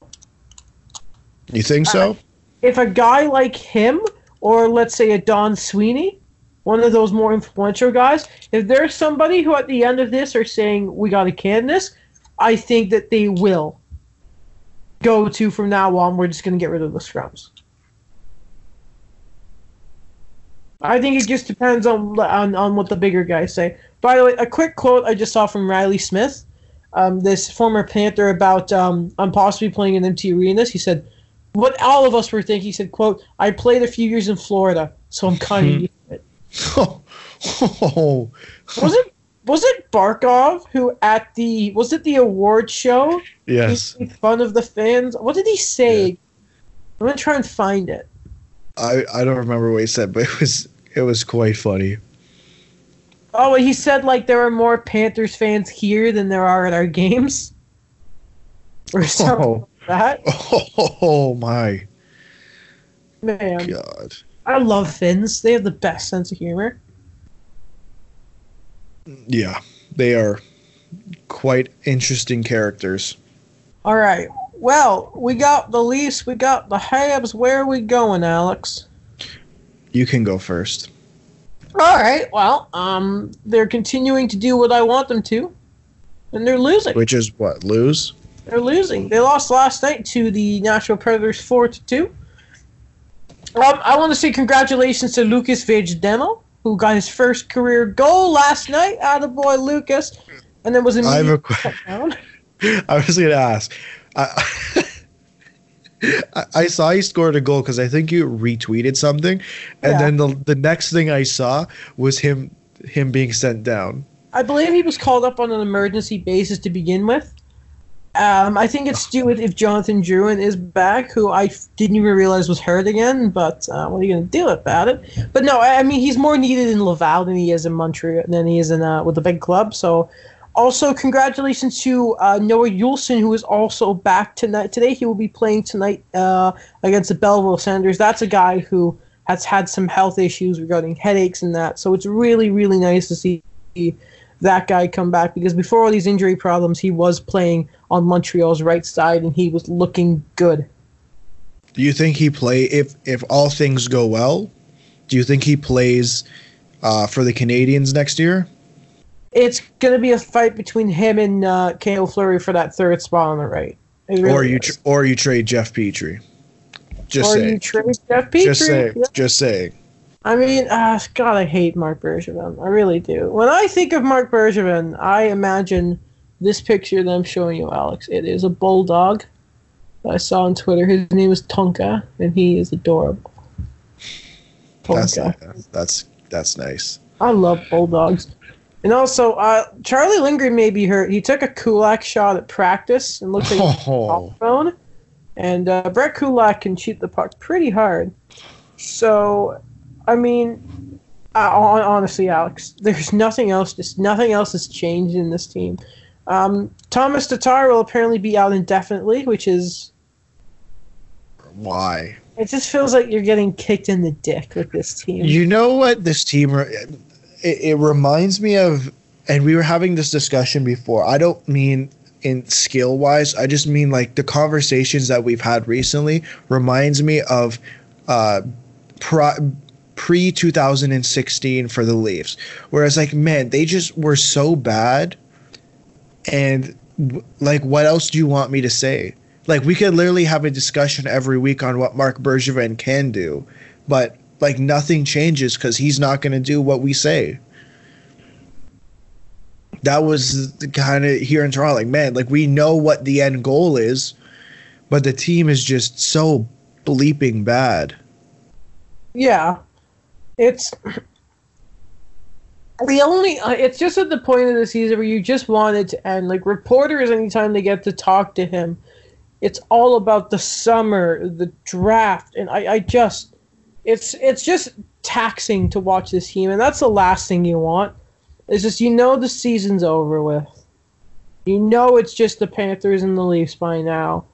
You think so?
Uh, if a guy like him, or let's say a Don Sweeney, one of those more influential guys, if there's somebody who at the end of this are saying we got to can this, I think that they will go to from now on. We're just going to get rid of the scrums. I think it just depends on, on on what the bigger guys say. By the way, a quick quote I just saw from Reilly Smith, um, this former Panther, about um, I'm possibly playing in empty arenas. He said, "What all of us were thinking." He said, "quote I played a few years in Florida, so I'm kind of *laughs* used to it."
Oh, *laughs* oh,
Was it was it Barkov who at the was it the award show?
yes.
He made fun of the fans. What did he say? I'm gonna try and find it.
I, I don't remember what he said, but it was it was quite funny.
Oh, he said like there are more Panthers fans here than there are at our games, *laughs* or something
Oh,
like that. *laughs*
oh my
Man,
god.
I love Finns. They have the best sense of humor.
Yeah, they are quite interesting characters.
All right. Well, we got the Leafs. We got the Habs. Where are we going, Alex?
You can go first.
All right. Well, um, they're continuing to do what I want them to, and they're losing.
Which is what lose?
They're losing. They lost last night to the Nashville Predators four to two. Um, I want to say congratulations to Lukas Vejdemo, who got his first career goal last night. Out of boy Lucas, and then was
I have
immediately
a que-
shut down. *laughs*
I was gonna ask. I, *laughs* I- I saw he scored a goal because I think you retweeted something, and
Yeah.
then the the next thing I saw was him him being sent down.
I believe he was called up on an emergency basis to begin with. Um, I think it's due with if Jonathan Drouin is back, who I didn't even realize was hurt again. But uh, what are you going to do about it? But no, I, I mean he's more needed in Laval than he is in Montreal than he is in uh, with the big club. So, also congratulations to uh, Noah Juulsen, who is also back tonight. Today he will be playing tonight uh, against the Belleville Senators. That's a guy who has had some health issues regarding headaches and that. So it's really really nice to see that guy come back because before all these injury problems, he was playing on Montreal's right side and he was looking good.
Do you think he play if if all things go well? Do you think he plays uh, for the Canadiens next year?
It's going to be a fight between him and uh, Cale Fleury for that third spot on the right. Really
or you tr- or you trade Jeff Petry? Just
or
saying.
you trade Jeff Petry.
just saying. Just saying.
I mean, uh, God, I hate Marc Bergevin. I really do. When I think of Marc Bergevin, I imagine this picture that I'm showing you, Alex. It is a bulldog that I saw on Twitter. His name is Tonka, and he is adorable.
That's
Tonka.
that's that's nice.
I love bulldogs. And also, uh, Charlie Lindgren may be hurt. He took a Kulak shot at practice and looked like a
Oh,
phone. And uh, Brett Kulak can shoot the puck pretty hard. So, I mean, uh, honestly, Alex, there's nothing else. Just nothing else has changed in this team. Um, Thomas Tatar will apparently be out indefinitely, which is
why?
it. Just feels like you're getting kicked in the dick with this team.
You know what this team it, it reminds me of and we were having this discussion before. I don't mean in skill wise, I just mean like the conversations that we've had recently reminds me of uh pre 2016 for the Leafs. Whereas like man, they just were so bad and like what else do you want me to say? Like we could literally have a discussion every week on what Marc Bergevin can do, but like nothing changes because he's not going to do what we say. That was the kind of here in Toronto, like man, like we know what the end goal is, but the team is just so bleeping bad.
Yeah, it's the only. Uh, it's just at the point of the season where you just want it to end. Like reporters, anytime they get to talk to him, it's all about the summer, the draft, and I, I just, it's it's just taxing to watch this team, and that's the last thing you want. It's just you know the season's over with. You know it's just the Panthers and the Leafs by now.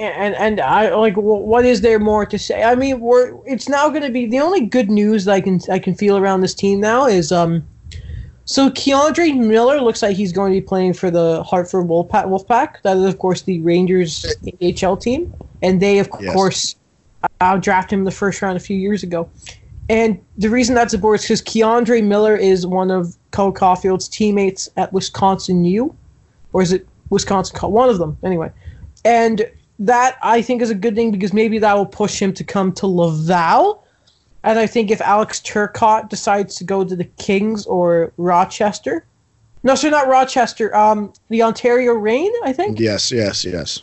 And and I like what is there more to say? I mean, we're it's now going to be the only good news I can I can feel around this team now is um so K'Andre Miller looks like he's going to be playing for the Hartford Wolfpack. Wolfpack. That is, of course, the Rangers AHL team, and they, of yes. course, drafted him the first round a few years ago. And the reason that's important is because K'Andre Miller is one of Cole Caufield's teammates at Wisconsin U, or is it Wisconsin? One of them, anyway. And that I think is a good thing because maybe that will push him to come to Laval and I think if Alex Turcotte decides to go to the Kings or Rochester, no, sorry, not Rochester, um, the Ontario Reign, I think.
Yes, yes, yes.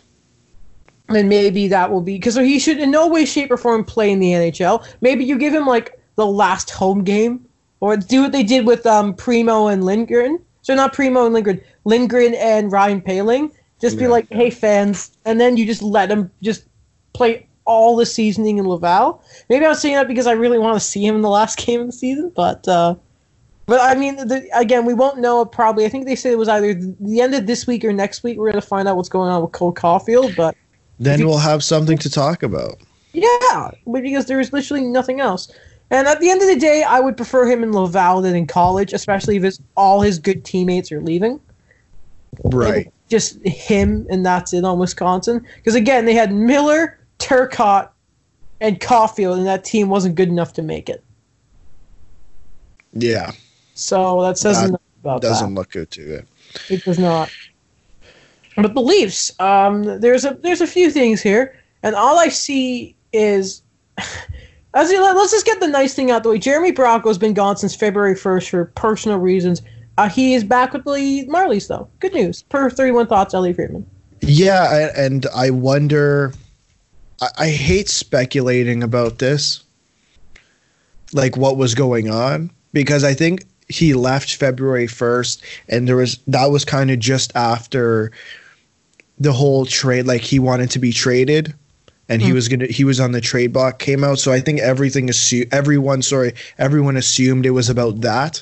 And maybe that will be because he should in no way, shape, or form play in the NHL. Maybe you give him like the last home game, or do what they did with um, Primeau and Lindgren. So not Primeau and Lindgren, Lindgren and Ryan Poehling. Just yeah. be like, hey fans, and then you just let him just play all the seasoning in Laval. Maybe I was saying that because I really want to see him in the last *laughs* game of the season, but uh, but I mean, the, again, we won't know probably. I think they said it was either the end of this week or next week. We're going to find out what's going on with Cole Caufield, but
then you, we'll have something to talk about.
Yeah, because there is literally nothing else. And at the end of the day, I would prefer him in Laval than in college, especially if it's all his good teammates are leaving.
Right.
Just him and that's it on Wisconsin. Because again, they had Miller, Turcotte and Caufield, and that team wasn't good enough to make it.
Yeah.
So that says that about
doesn't
that.
look good to it.
It does not. But the Leafs, um, there's a there's a few things here, and all I see is. *laughs* As he, let's just get the nice thing out the way. Jeremy Bracco has been gone since February 1st for personal reasons. Uh, he is back with the Marlies, though. Good news. Per 31 Thoughts, Ellie Friedman.
Yeah, and I wonder I, I hate speculating about this, like what was going on, because I think he left February 1st and there was that was kind of just after the whole trade like he wanted to be traded and he mm. was to he was on the trade block came out so I think everything assumed everyone sorry everyone assumed it was about that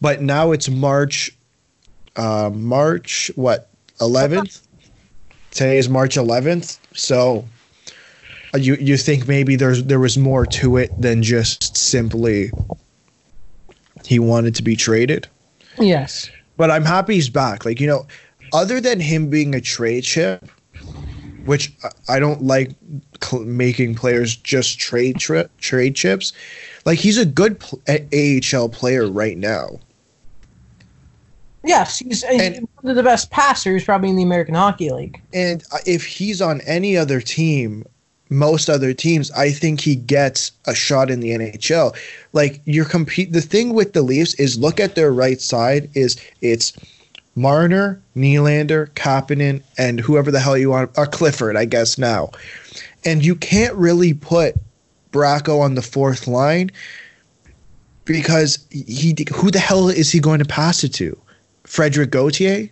but now it's March uh March what 11th Today is March 11th, so uh, you you think maybe there's there was more to it than just simply he wanted to be traded.
Yes.
But I'm happy he's back. Like, you know, other than him being a trade chip, which I don't like cl- making players just trade tri- trade chips, like he's a good pl- AHL player right now.
Yes, he's and, one of the best passers probably in the American Hockey League.
And uh, if he's on any other team, most other teams, I think he gets a shot in the NHL. Like you're compete the thing with the Leafs is look at their right side is it's Marner, Nylander, Kapanen, and whoever the hell you want, or Clifford, I guess now. And you can't really put Bracco on the fourth line because he who the hell is he going to pass it to? Frederik Gauthier.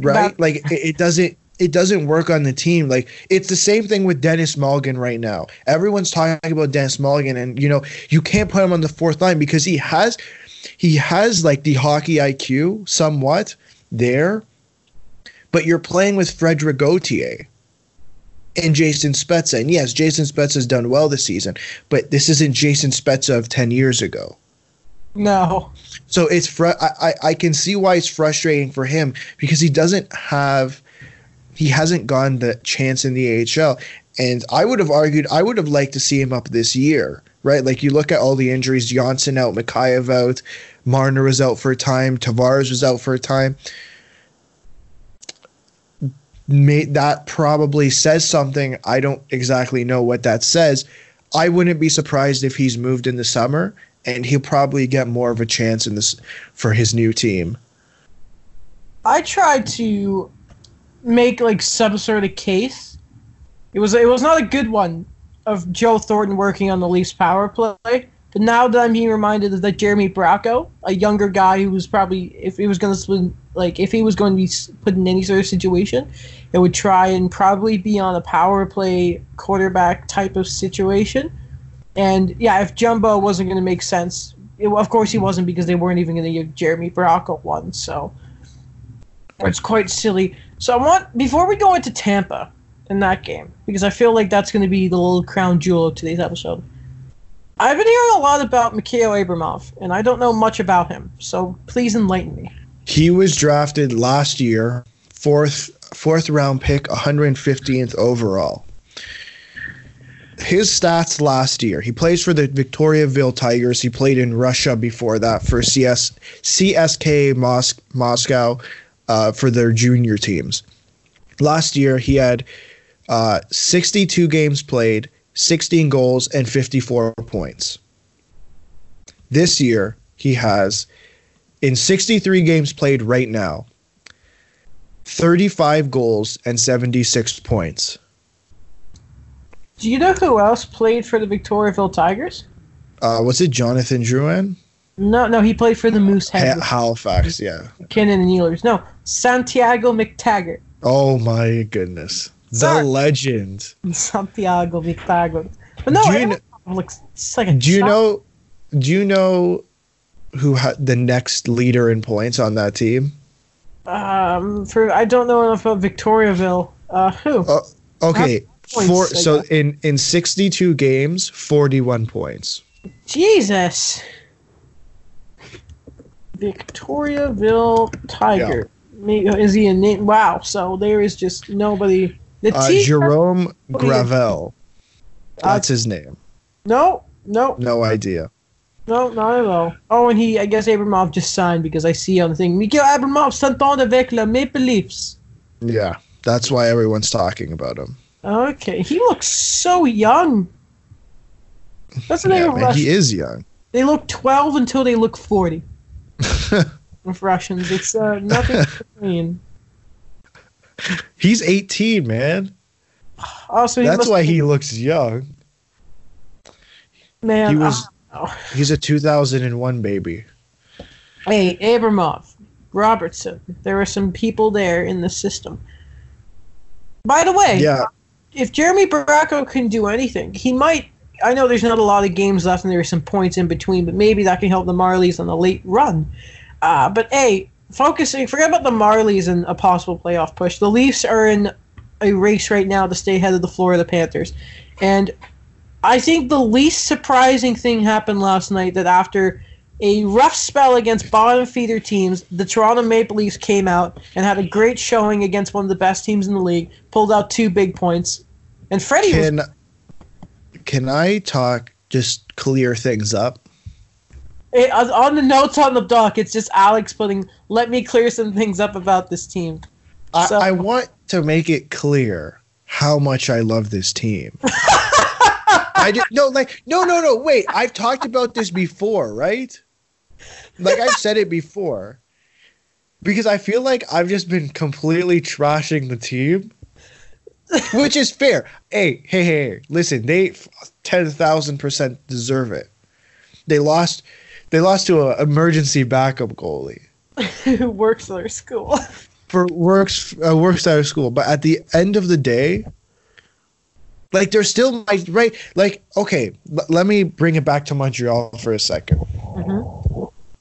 Right? like it, it doesn't it doesn't work on the team. Like it's the same thing with Denis Malgin right now. Everyone's talking about Denis Malgin, and you know you can't put him on the fourth line because he has he has like the hockey IQ somewhat there, but you're playing with Frederik Gauthier and Jason Spezza. And yes, Jason Spezza has done well this season, but this isn't Jason Spezza of ten years ago.
No.
So it's fr- I, I can see why it's frustrating for him because he doesn't have he hasn't gotten the chance in the AHL. And I would have argued I would have liked to see him up this year, right? Like you look at all the injuries, Johnsson out, Mikheyev out, Marner was out for a time, Tavares was out for a time. May, that probably says something. I don't exactly know what that says. I wouldn't be surprised if he's moved in the summer and he'll probably get more of a chance in this for his new team.
I tried to make like some sort of case. It was it was not a good one of Joe Thornton working on the Leafs power play. But now that I'm being reminded of that Jeremy Bracco, a younger guy who was probably if he was going to like if he was going to be put in any sort of situation, it would try and probably be on a power play quarterback type of situation and yeah, if Jumbo wasn't going to make sense, it, of course he wasn't because they weren't even going to give Jeremy Bracco one. So it's quite silly. So I want before we go into Tampa in that game because I feel like that's going to be the little crown jewel of today's episode. I've been hearing a lot about Mikhail Abramov, and I don't know much about him. So please enlighten me.
He was drafted last year, fourth fourth round pick, 115th overall. His stats last year, he plays for the Victoriaville Tigers. He played in Russia before that for CS CSK Mos- Moscow uh, for their junior teams. Last year, he had uh, 62 games played, 16 goals, and 54 points. This year, he has, in 63 games played right now, 35 goals and 76 points.
Do you know who else played for the Victoriaville Tigers?
Uh, was it Jonathan Drouin?
No, no, he played for the Moosehead,
Ha- Halifax, yeah.
Kinnan and Ehlers. No, Santiago McTaggart.
Oh my goodness. The
Sorry.
legend.
Santiago McTaggart. But no,
Do you
Abramov
kn-
looks it's like a
Do you
shot.
know do you know who had the next leader in points on that team?
Um, for I don't know enough about Victoriaville. Uh, who?
Oh, Okay.
Points,
For
I
so in in 62 games, 41 points.
Jesus. Victoriaville Tiger. Me- Is he a name? Wow. So there is just nobody. The
Uh. Jerome
you-
Gravel.
Uh,
That's his name.
no, no,
No idea.
no, not at all. Oh, and he, I guess Abramov just signed because I see on the thing. Miguel Abramov s'entend avec le Maple Leafs.
Yeah, that's why everyone's talking about him.
Okay, he looks so young. That's the name
Yeah, man,
Russian.
he is young.
They look 12 until they look 40. *laughs* With Russians, it's uh, nothing between. *laughs*
He's 18, man.
Also, he
That's why
be-
he looks young.
man.
He was he's a 2001 baby.
Hey, Abramov, Robertson. There were some people there in the system. By the way,
Yeah.
If Jeremy Bracco can do anything, he might. I know there's not a lot of games left and there are some points in between, but maybe that can help the Marlies on the late run. Uh, but hey, focusing, forget about the Marlies and a possible playoff push. The Leafs are in a race right now to stay ahead of the Florida Panthers. And I think the least surprising thing happened last night that after a rough spell against bottom feeder teams, the Toronto Maple Leafs came out and had a great showing against one of the best teams in the league, pulled out two big points. And Freddie was
Can can I talk just clear things up?
Eh, on the notes on the dock, it's just Alex putting, let me clear some things up about this team.
I,
So-
I want to make it clear how much I love this team. *laughs* I just no like no no no wait I've talked about this before right like I've said it before because I feel like I've just been completely trashing the team which is fair hey hey hey listen they ten thousand percent deserve it they lost they lost to an emergency backup goalie
Who *laughs* works at their school?
for works uh, works out of school but at the end of the day like they're still my right like okay l- let me bring it back to montreal for a 2nd
Mhm.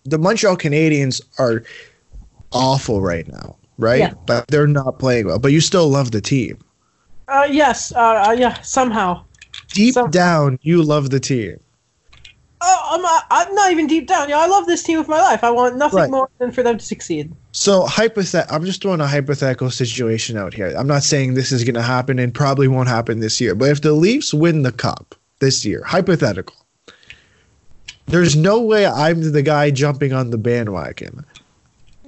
The montreal canadiens are awful right now right
Yeah.
but they're not playing well but you still love the team
Uh, yes, uh, uh, yeah, somehow.
deep
Some-
down you love the team
Oh, I'm, uh, I'm not even deep down. Yeah, I love this team with my life. I want nothing
Right.
more than for them to succeed.
so hypothet i'm just throwing a hypothetical situation out here i'm not saying this is going to happen and probably won't happen this year but if the leafs win the cup this year hypothetical there's no way i'm the guy jumping on the bandwagon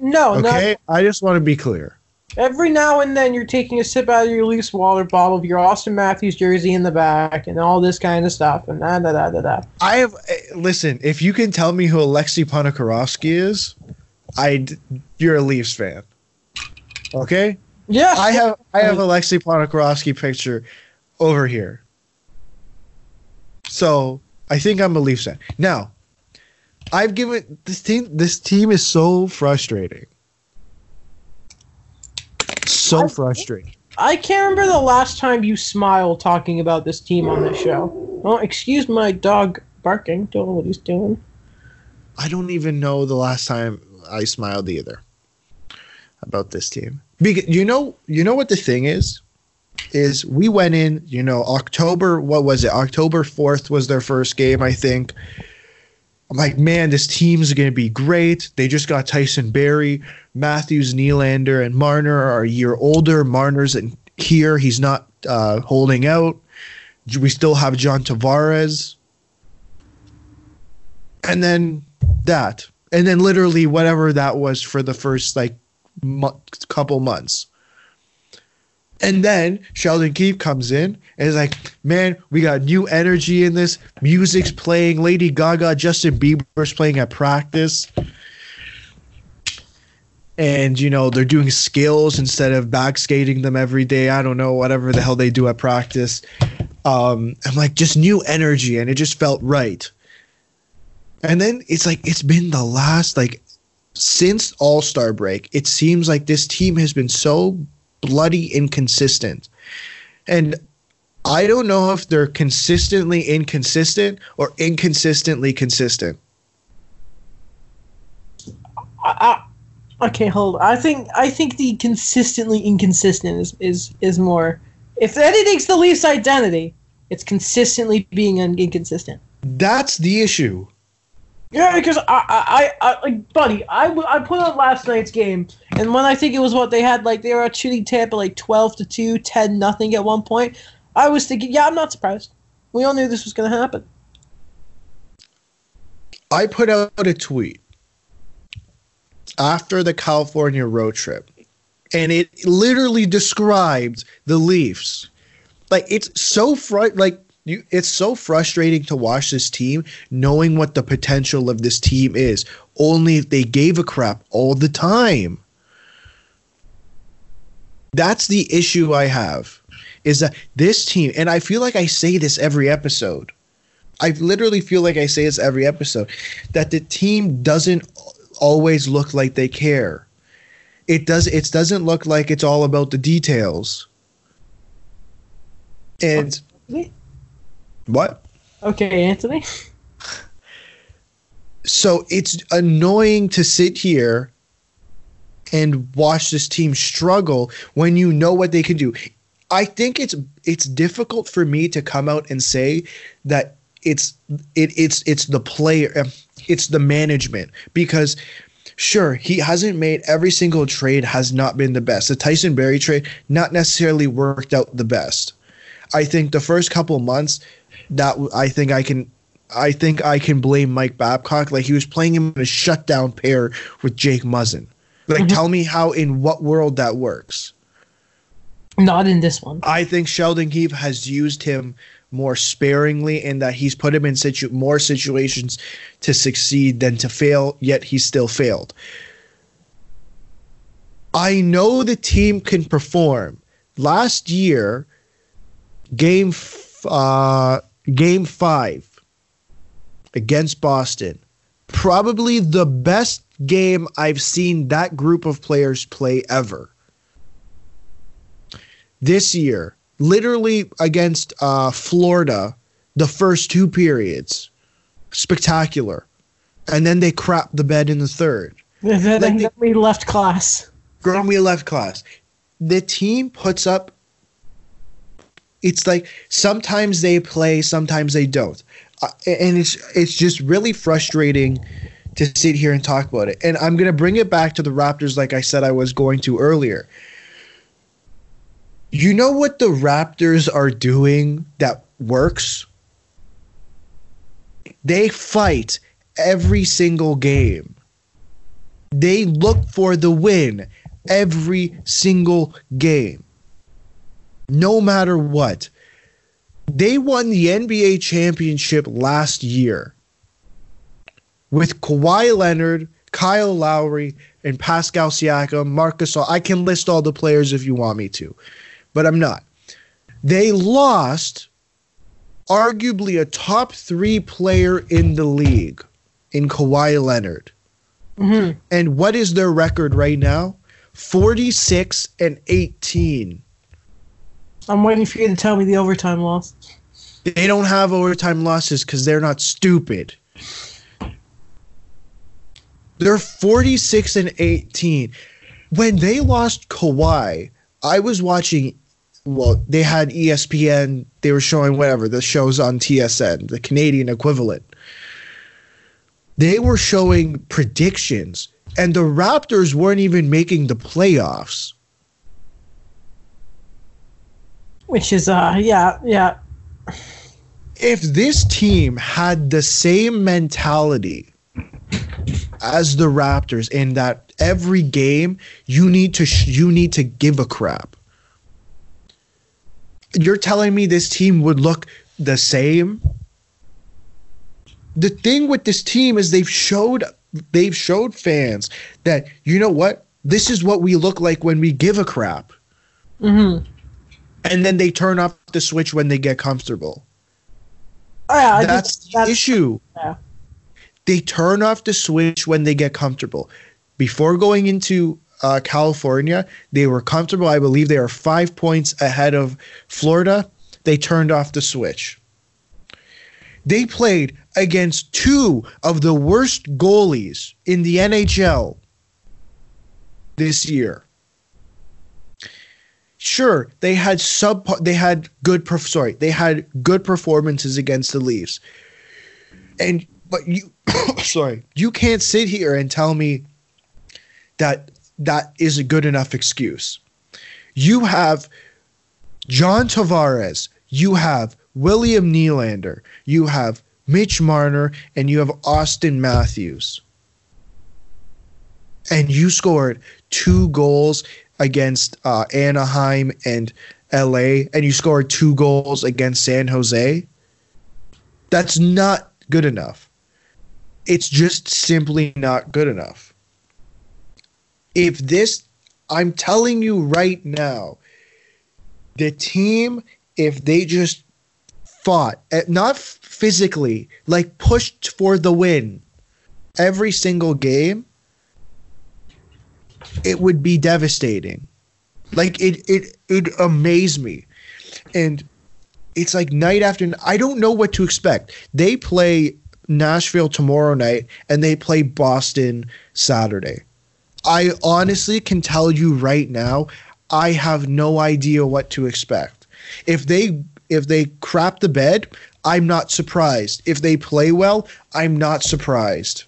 No, no.
okay i just want to be clear
Every now and then, you're taking a sip out of your loose water bottle of your Austin Matthews jersey in the back, and all this kind of stuff, and da da da da da.
i have eh, listen if you can tell me who alexei Ponikarovsky is i you're a leafs fan okay
Yeah,
I have I have Alexei Ponikarovsky picture over here. So I think I'm a Leafs fan. Now, I've given this team this team is so frustrating. So
I-
frustrating.
I can't remember the last time you smiled talking about this team on this show. Oh, excuse my dog barking. Don't know what he's doing.
I don't even know the last time I smiled either about this team. Because you know, you know what the thing is, is we went in. You know, October. What was it? October fourth was their first game, I think. I'm like, man, this team's going to be great. They just got Tyson Barrie, Matthews, Nylander, and Marner are a year older. Marner's in here. He's not uh, holding out. We still have John Tavares. And then that. And then literally whatever that was for the first like mo- couple months. And then Sheldon Keefe comes in and is like, man, we got new energy in this. Music's playing. Lady Gaga, Justin Bieber's playing at practice. And, you know, they're doing skills instead of back skating them every day. I don't know, whatever the hell they do at practice. Um, I'm like, just new energy. And it just felt right. And then it's like, it's been the last, like, since All Star break, it seems like this team has been so bloody inconsistent. And I don't know if they're consistently inconsistent or inconsistently consistent.
I, I, okay, hold. On. I think I think the consistently inconsistent is is is more. If anything's the Leafs' identity, it's consistently being inconsistent.
That's the issue.
Yeah, because I, I, I, like, buddy, I, I put on last night's game, and when I think it was what they had, like, they were shooting Tampa like 12 to 2, 10 nothing at one point, I was thinking, yeah, I'm not surprised. We all knew this was going to happen.
I put out a tweet after the California road trip, and it literally described the Leafs. Like, it's so fr- like, you, it's so frustrating to watch this team knowing what the potential of this team is. Only if they gave a crap all the time. That's the issue i have is that this team and i feel like i say this every episode. I literally feel like i say this every episode that the team doesn't always look like they care. It does it doesn't look like it's all about the details. And what?
Okay, Anthony.
So it's annoying to sit here and watch this team struggle when you know what they can do. I think it's it's difficult for me to come out and say that it's it it's it's the player um, it's the management because sure he hasn't made every single trade has not been the best. The Tyson Barrie trade not necessarily worked out the best. I think the first couple months that I think I can I think I can blame Mike Babcock. Like he was playing him in a shutdown pair with Jake Muzzin. Like mm-hmm. tell me how in what world that works.
Not in this one.
I think Sheldon Keefe has used him more sparingly in that he's put him in situ- more situations to succeed than to fail, yet he still failed. I know the team can perform. Last year, game uh, game five against Boston. Probably the best game I've seen that group of players play ever. This year, literally against uh, Florida, the first two periods, spectacular. And then they crap the bed in the third.
then, like then we left class.
Then we left class. The team puts up it's like sometimes they play, sometimes they don't, uh, and it's it's just really frustrating to sit here and talk about it. And I'm gonna bring it back to the Raptors, like I said I was going to earlier. You know what the Raptors are doing that works? They fight every single game. They look for the win every single game no matter what. They won the NBA championship last year with Kawhi Leonard, Kyle Lowry, and Pascal Siakam, Marcus. I can list all the players if you want me to, but I'm not. They lost arguably a top three player in the league in Kawhi Leonard. Mm-hmm. And what is their record right now? 46 and 18.
I'm waiting for you to tell me the overtime loss.
They don't have overtime losses because they're not stupid. They're 46 and 18. When they lost Kawhi, I was watching well, they had ESPN, they were showing whatever, the shows on TSN, the Canadian equivalent. They were showing predictions, and the Raptors weren't even making the playoffs.
Which is, uh, yeah, yeah.
If this team had the same mentality as the Raptors in that every game you need to sh- you need to give a crap. You're telling me this team would look the same? The thing with this team is they've showed they've showed fans that you know what this is what we look like when we give a crap.
Mm-hmm.
And then they turn off the switch when they get comfortable.
Oh, yeah,
That's the
that's,
issue.
yeah.
They turn off the switch when they get comfortable. Before going into uh, California, they were comfortable. I believe they are five points ahead of Florida. They turned off the switch. They played against two of the worst goalies in the NHL this year. Sure, they had sub they had good perf- sorry, they had good performances against the Leafs. And but you *coughs* sorry, you can't sit here and tell me that that is a good enough excuse. You have John Tavares, you have William Nylander, you have Mitch Marner, and you have Auston Matthews. And you scored two goals against uh, Anaheim and LA, and you scored two goals against San Jose. That's not good enough. It's just simply not good enough. If this, I'm telling you right now, the team, if they just fought, eh, not physically, like pushed for the win every single game, it would be devastating. Like it, it, it amazed me, and it's like night after. night. I don't know what to expect. They play Nashville tomorrow night, and they play Boston Saturday. I honestly can tell you right now, I have no idea what to expect. If they if they crap the bed, I'm not surprised. If they play well, I'm not surprised.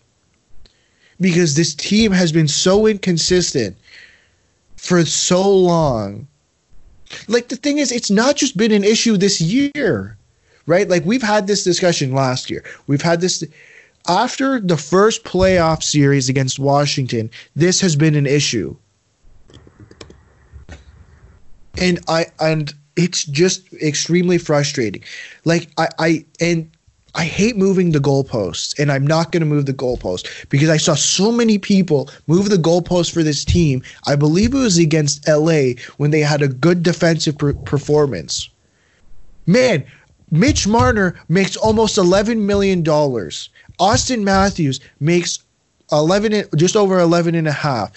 Because this team has been so inconsistent for so long. Like the thing is, it's not just been an issue this year, right? Like we've had this discussion last year. We've had this after the first playoff series against Washington, this has been an issue. And I and it's just extremely frustrating. Like I, I and I hate moving the goalposts, and I'm not going to move the goalpost because I saw so many people move the goalpost for this team. I believe it was against LA when they had a good defensive per- performance. Man, Mitch Marner makes almost 11 million dollars. Auston Matthews makes 11 just over 11 and a half.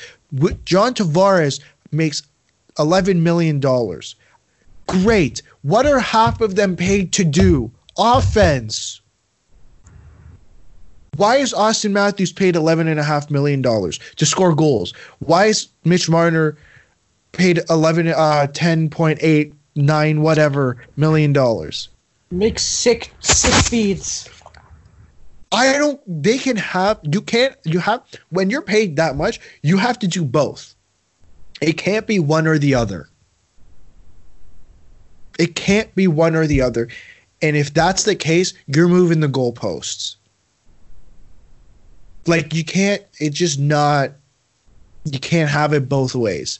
John Tavares makes 11 million dollars. Great. What are half of them paid to do? Offense. Why is Auston Matthews paid $11.5 million to score goals? Why is Mitch Marner paid 11, uh, 10.89 whatever million dollars?
Make sick, sick feeds.
I don't, they can have, you can't, you have, when you're paid that much, you have to do both. It can't be one or the other. It can't be one or the other. And if that's the case, you're moving the goalposts. Like you can't it's just not you can't have it both ways.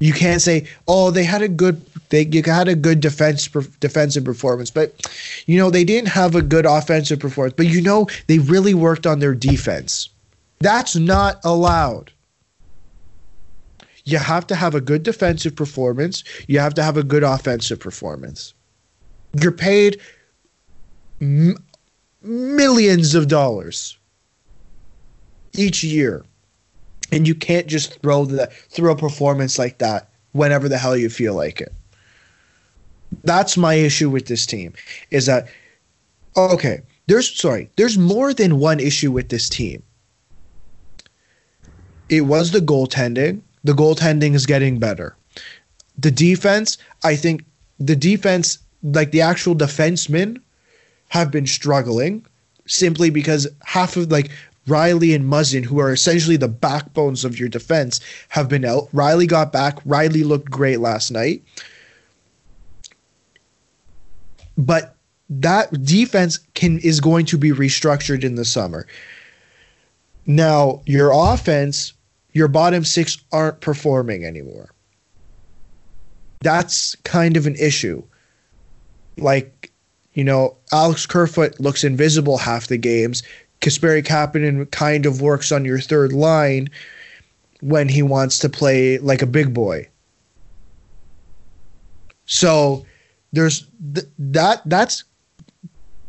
You can't say, "Oh, they had a good they had a good defense defensive performance, but you know, they didn't have a good offensive performance, but you know, they really worked on their defense." That's not allowed. You have to have a good defensive performance. You have to have a good offensive performance. You're paid m- millions of dollars each year, and you can't just throw the throw a performance like that whenever the hell you feel like it. That's my issue with this team. Is that okay? There's sorry. There's more than one issue with this team. it was the goaltending. The goaltending is getting better. The defense, I think the defense, like the actual defensemen, have been struggling simply because half of like Rielly and Muzzin, who are essentially the backbones of your defense, have been out. Rielly got back. Rielly looked great last night. But that defense can is going to be restructured in the summer. Now, your offense, your bottom six aren't performing anymore. That's kind of an issue. Like, you know, Alex Kerfoot looks invisible half the games. Kasperi Kapanen kind of works on your third line when he wants to play like a big boy. So there's th- that that's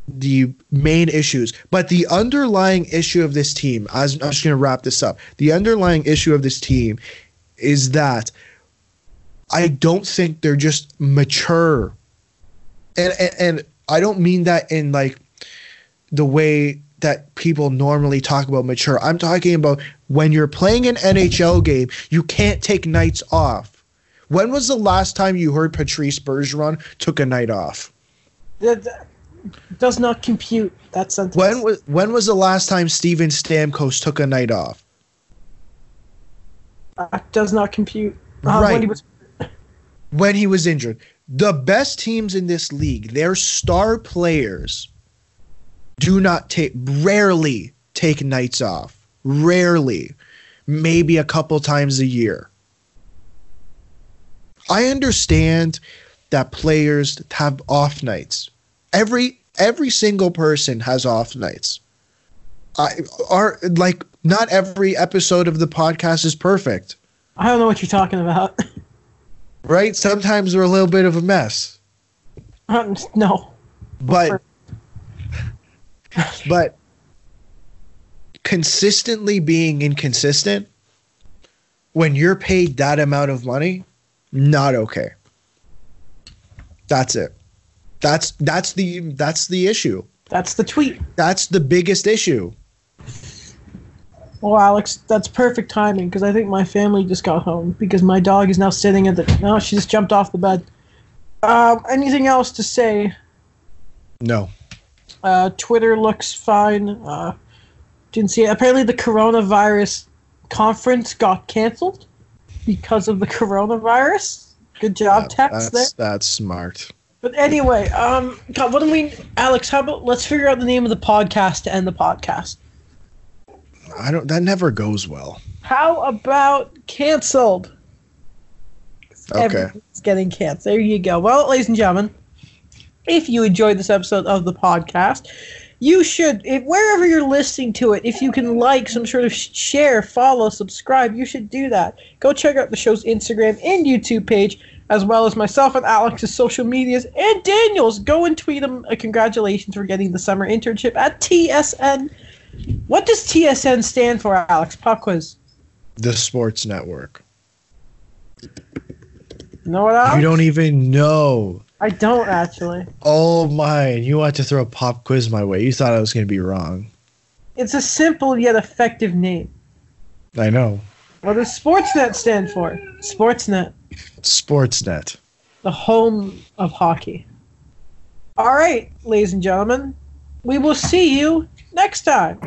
the main issues. But the underlying issue of this team, I'm just going to wrap this up, the underlying issue of this team is that I don't think they're just mature. And, and, and I don't mean that in like the way that people normally talk about mature. I'm talking about when you're playing an NHL game, you can't take nights off. When was the last time you heard Patrice Bergeron took a night off?
That that does not compute that sentence.
When was when was the last time Steven Stamkos took a night off?
Uh, does not compute. Uh,
Right.
When he was,
When he was injured. The best teams in this league, their star players do not take rarely take nights off. Rarely. Maybe a couple times a year. I understand that players have off nights. Every every single person has off nights. I are like not every episode of the podcast is perfect,
I don't know what you're talking about.
right? Sometimes we're a little bit of a mess.
Um, no.
But *laughs* but consistently being inconsistent when you're paid that amount of money, not okay. That's it. That's that's the that's the issue.
That's the tweet.
That's the biggest issue.
Well, Alex, that's perfect timing because I think my family just got home because my dog is now sitting at the. No, she just jumped off the bed. Um, anything else to say?
No.
Uh, Twitter looks fine. Uh, didn't see it. Apparently, the coronavirus conference got canceled because of the coronavirus. Good job, Tex. There.
That's that's smart.
But anyway, um, God, what do we, Alex? How about let's figure out the name of the podcast to end the podcast.
I don't that never goes well.
How about canceled?
Okay.
Everything's getting canceled. There you go. Well, ladies and gentlemen, if you enjoyed this episode of the podcast, you should, if, wherever you're listening to it, if you can like, some sort of share, follow, subscribe, you should do that. Go check out the show's Instagram and YouTube page, as well as myself and Alex's social medias and Daniel's. Go and tweet him a congratulations for getting the summer internship at TSN. What does TSN stand for, Alex? Pop quiz.
The sports network.
Know what, Alex?
You don't even know.
I don't actually.
Oh my! You want to throw a pop quiz my way? You thought I was going to be wrong.
It's a simple yet effective name.
I know.
What does Sportsnet stand for? Sportsnet,
Sportsnet.
the home of hockey. All right, ladies and gentlemen, we will see you next time.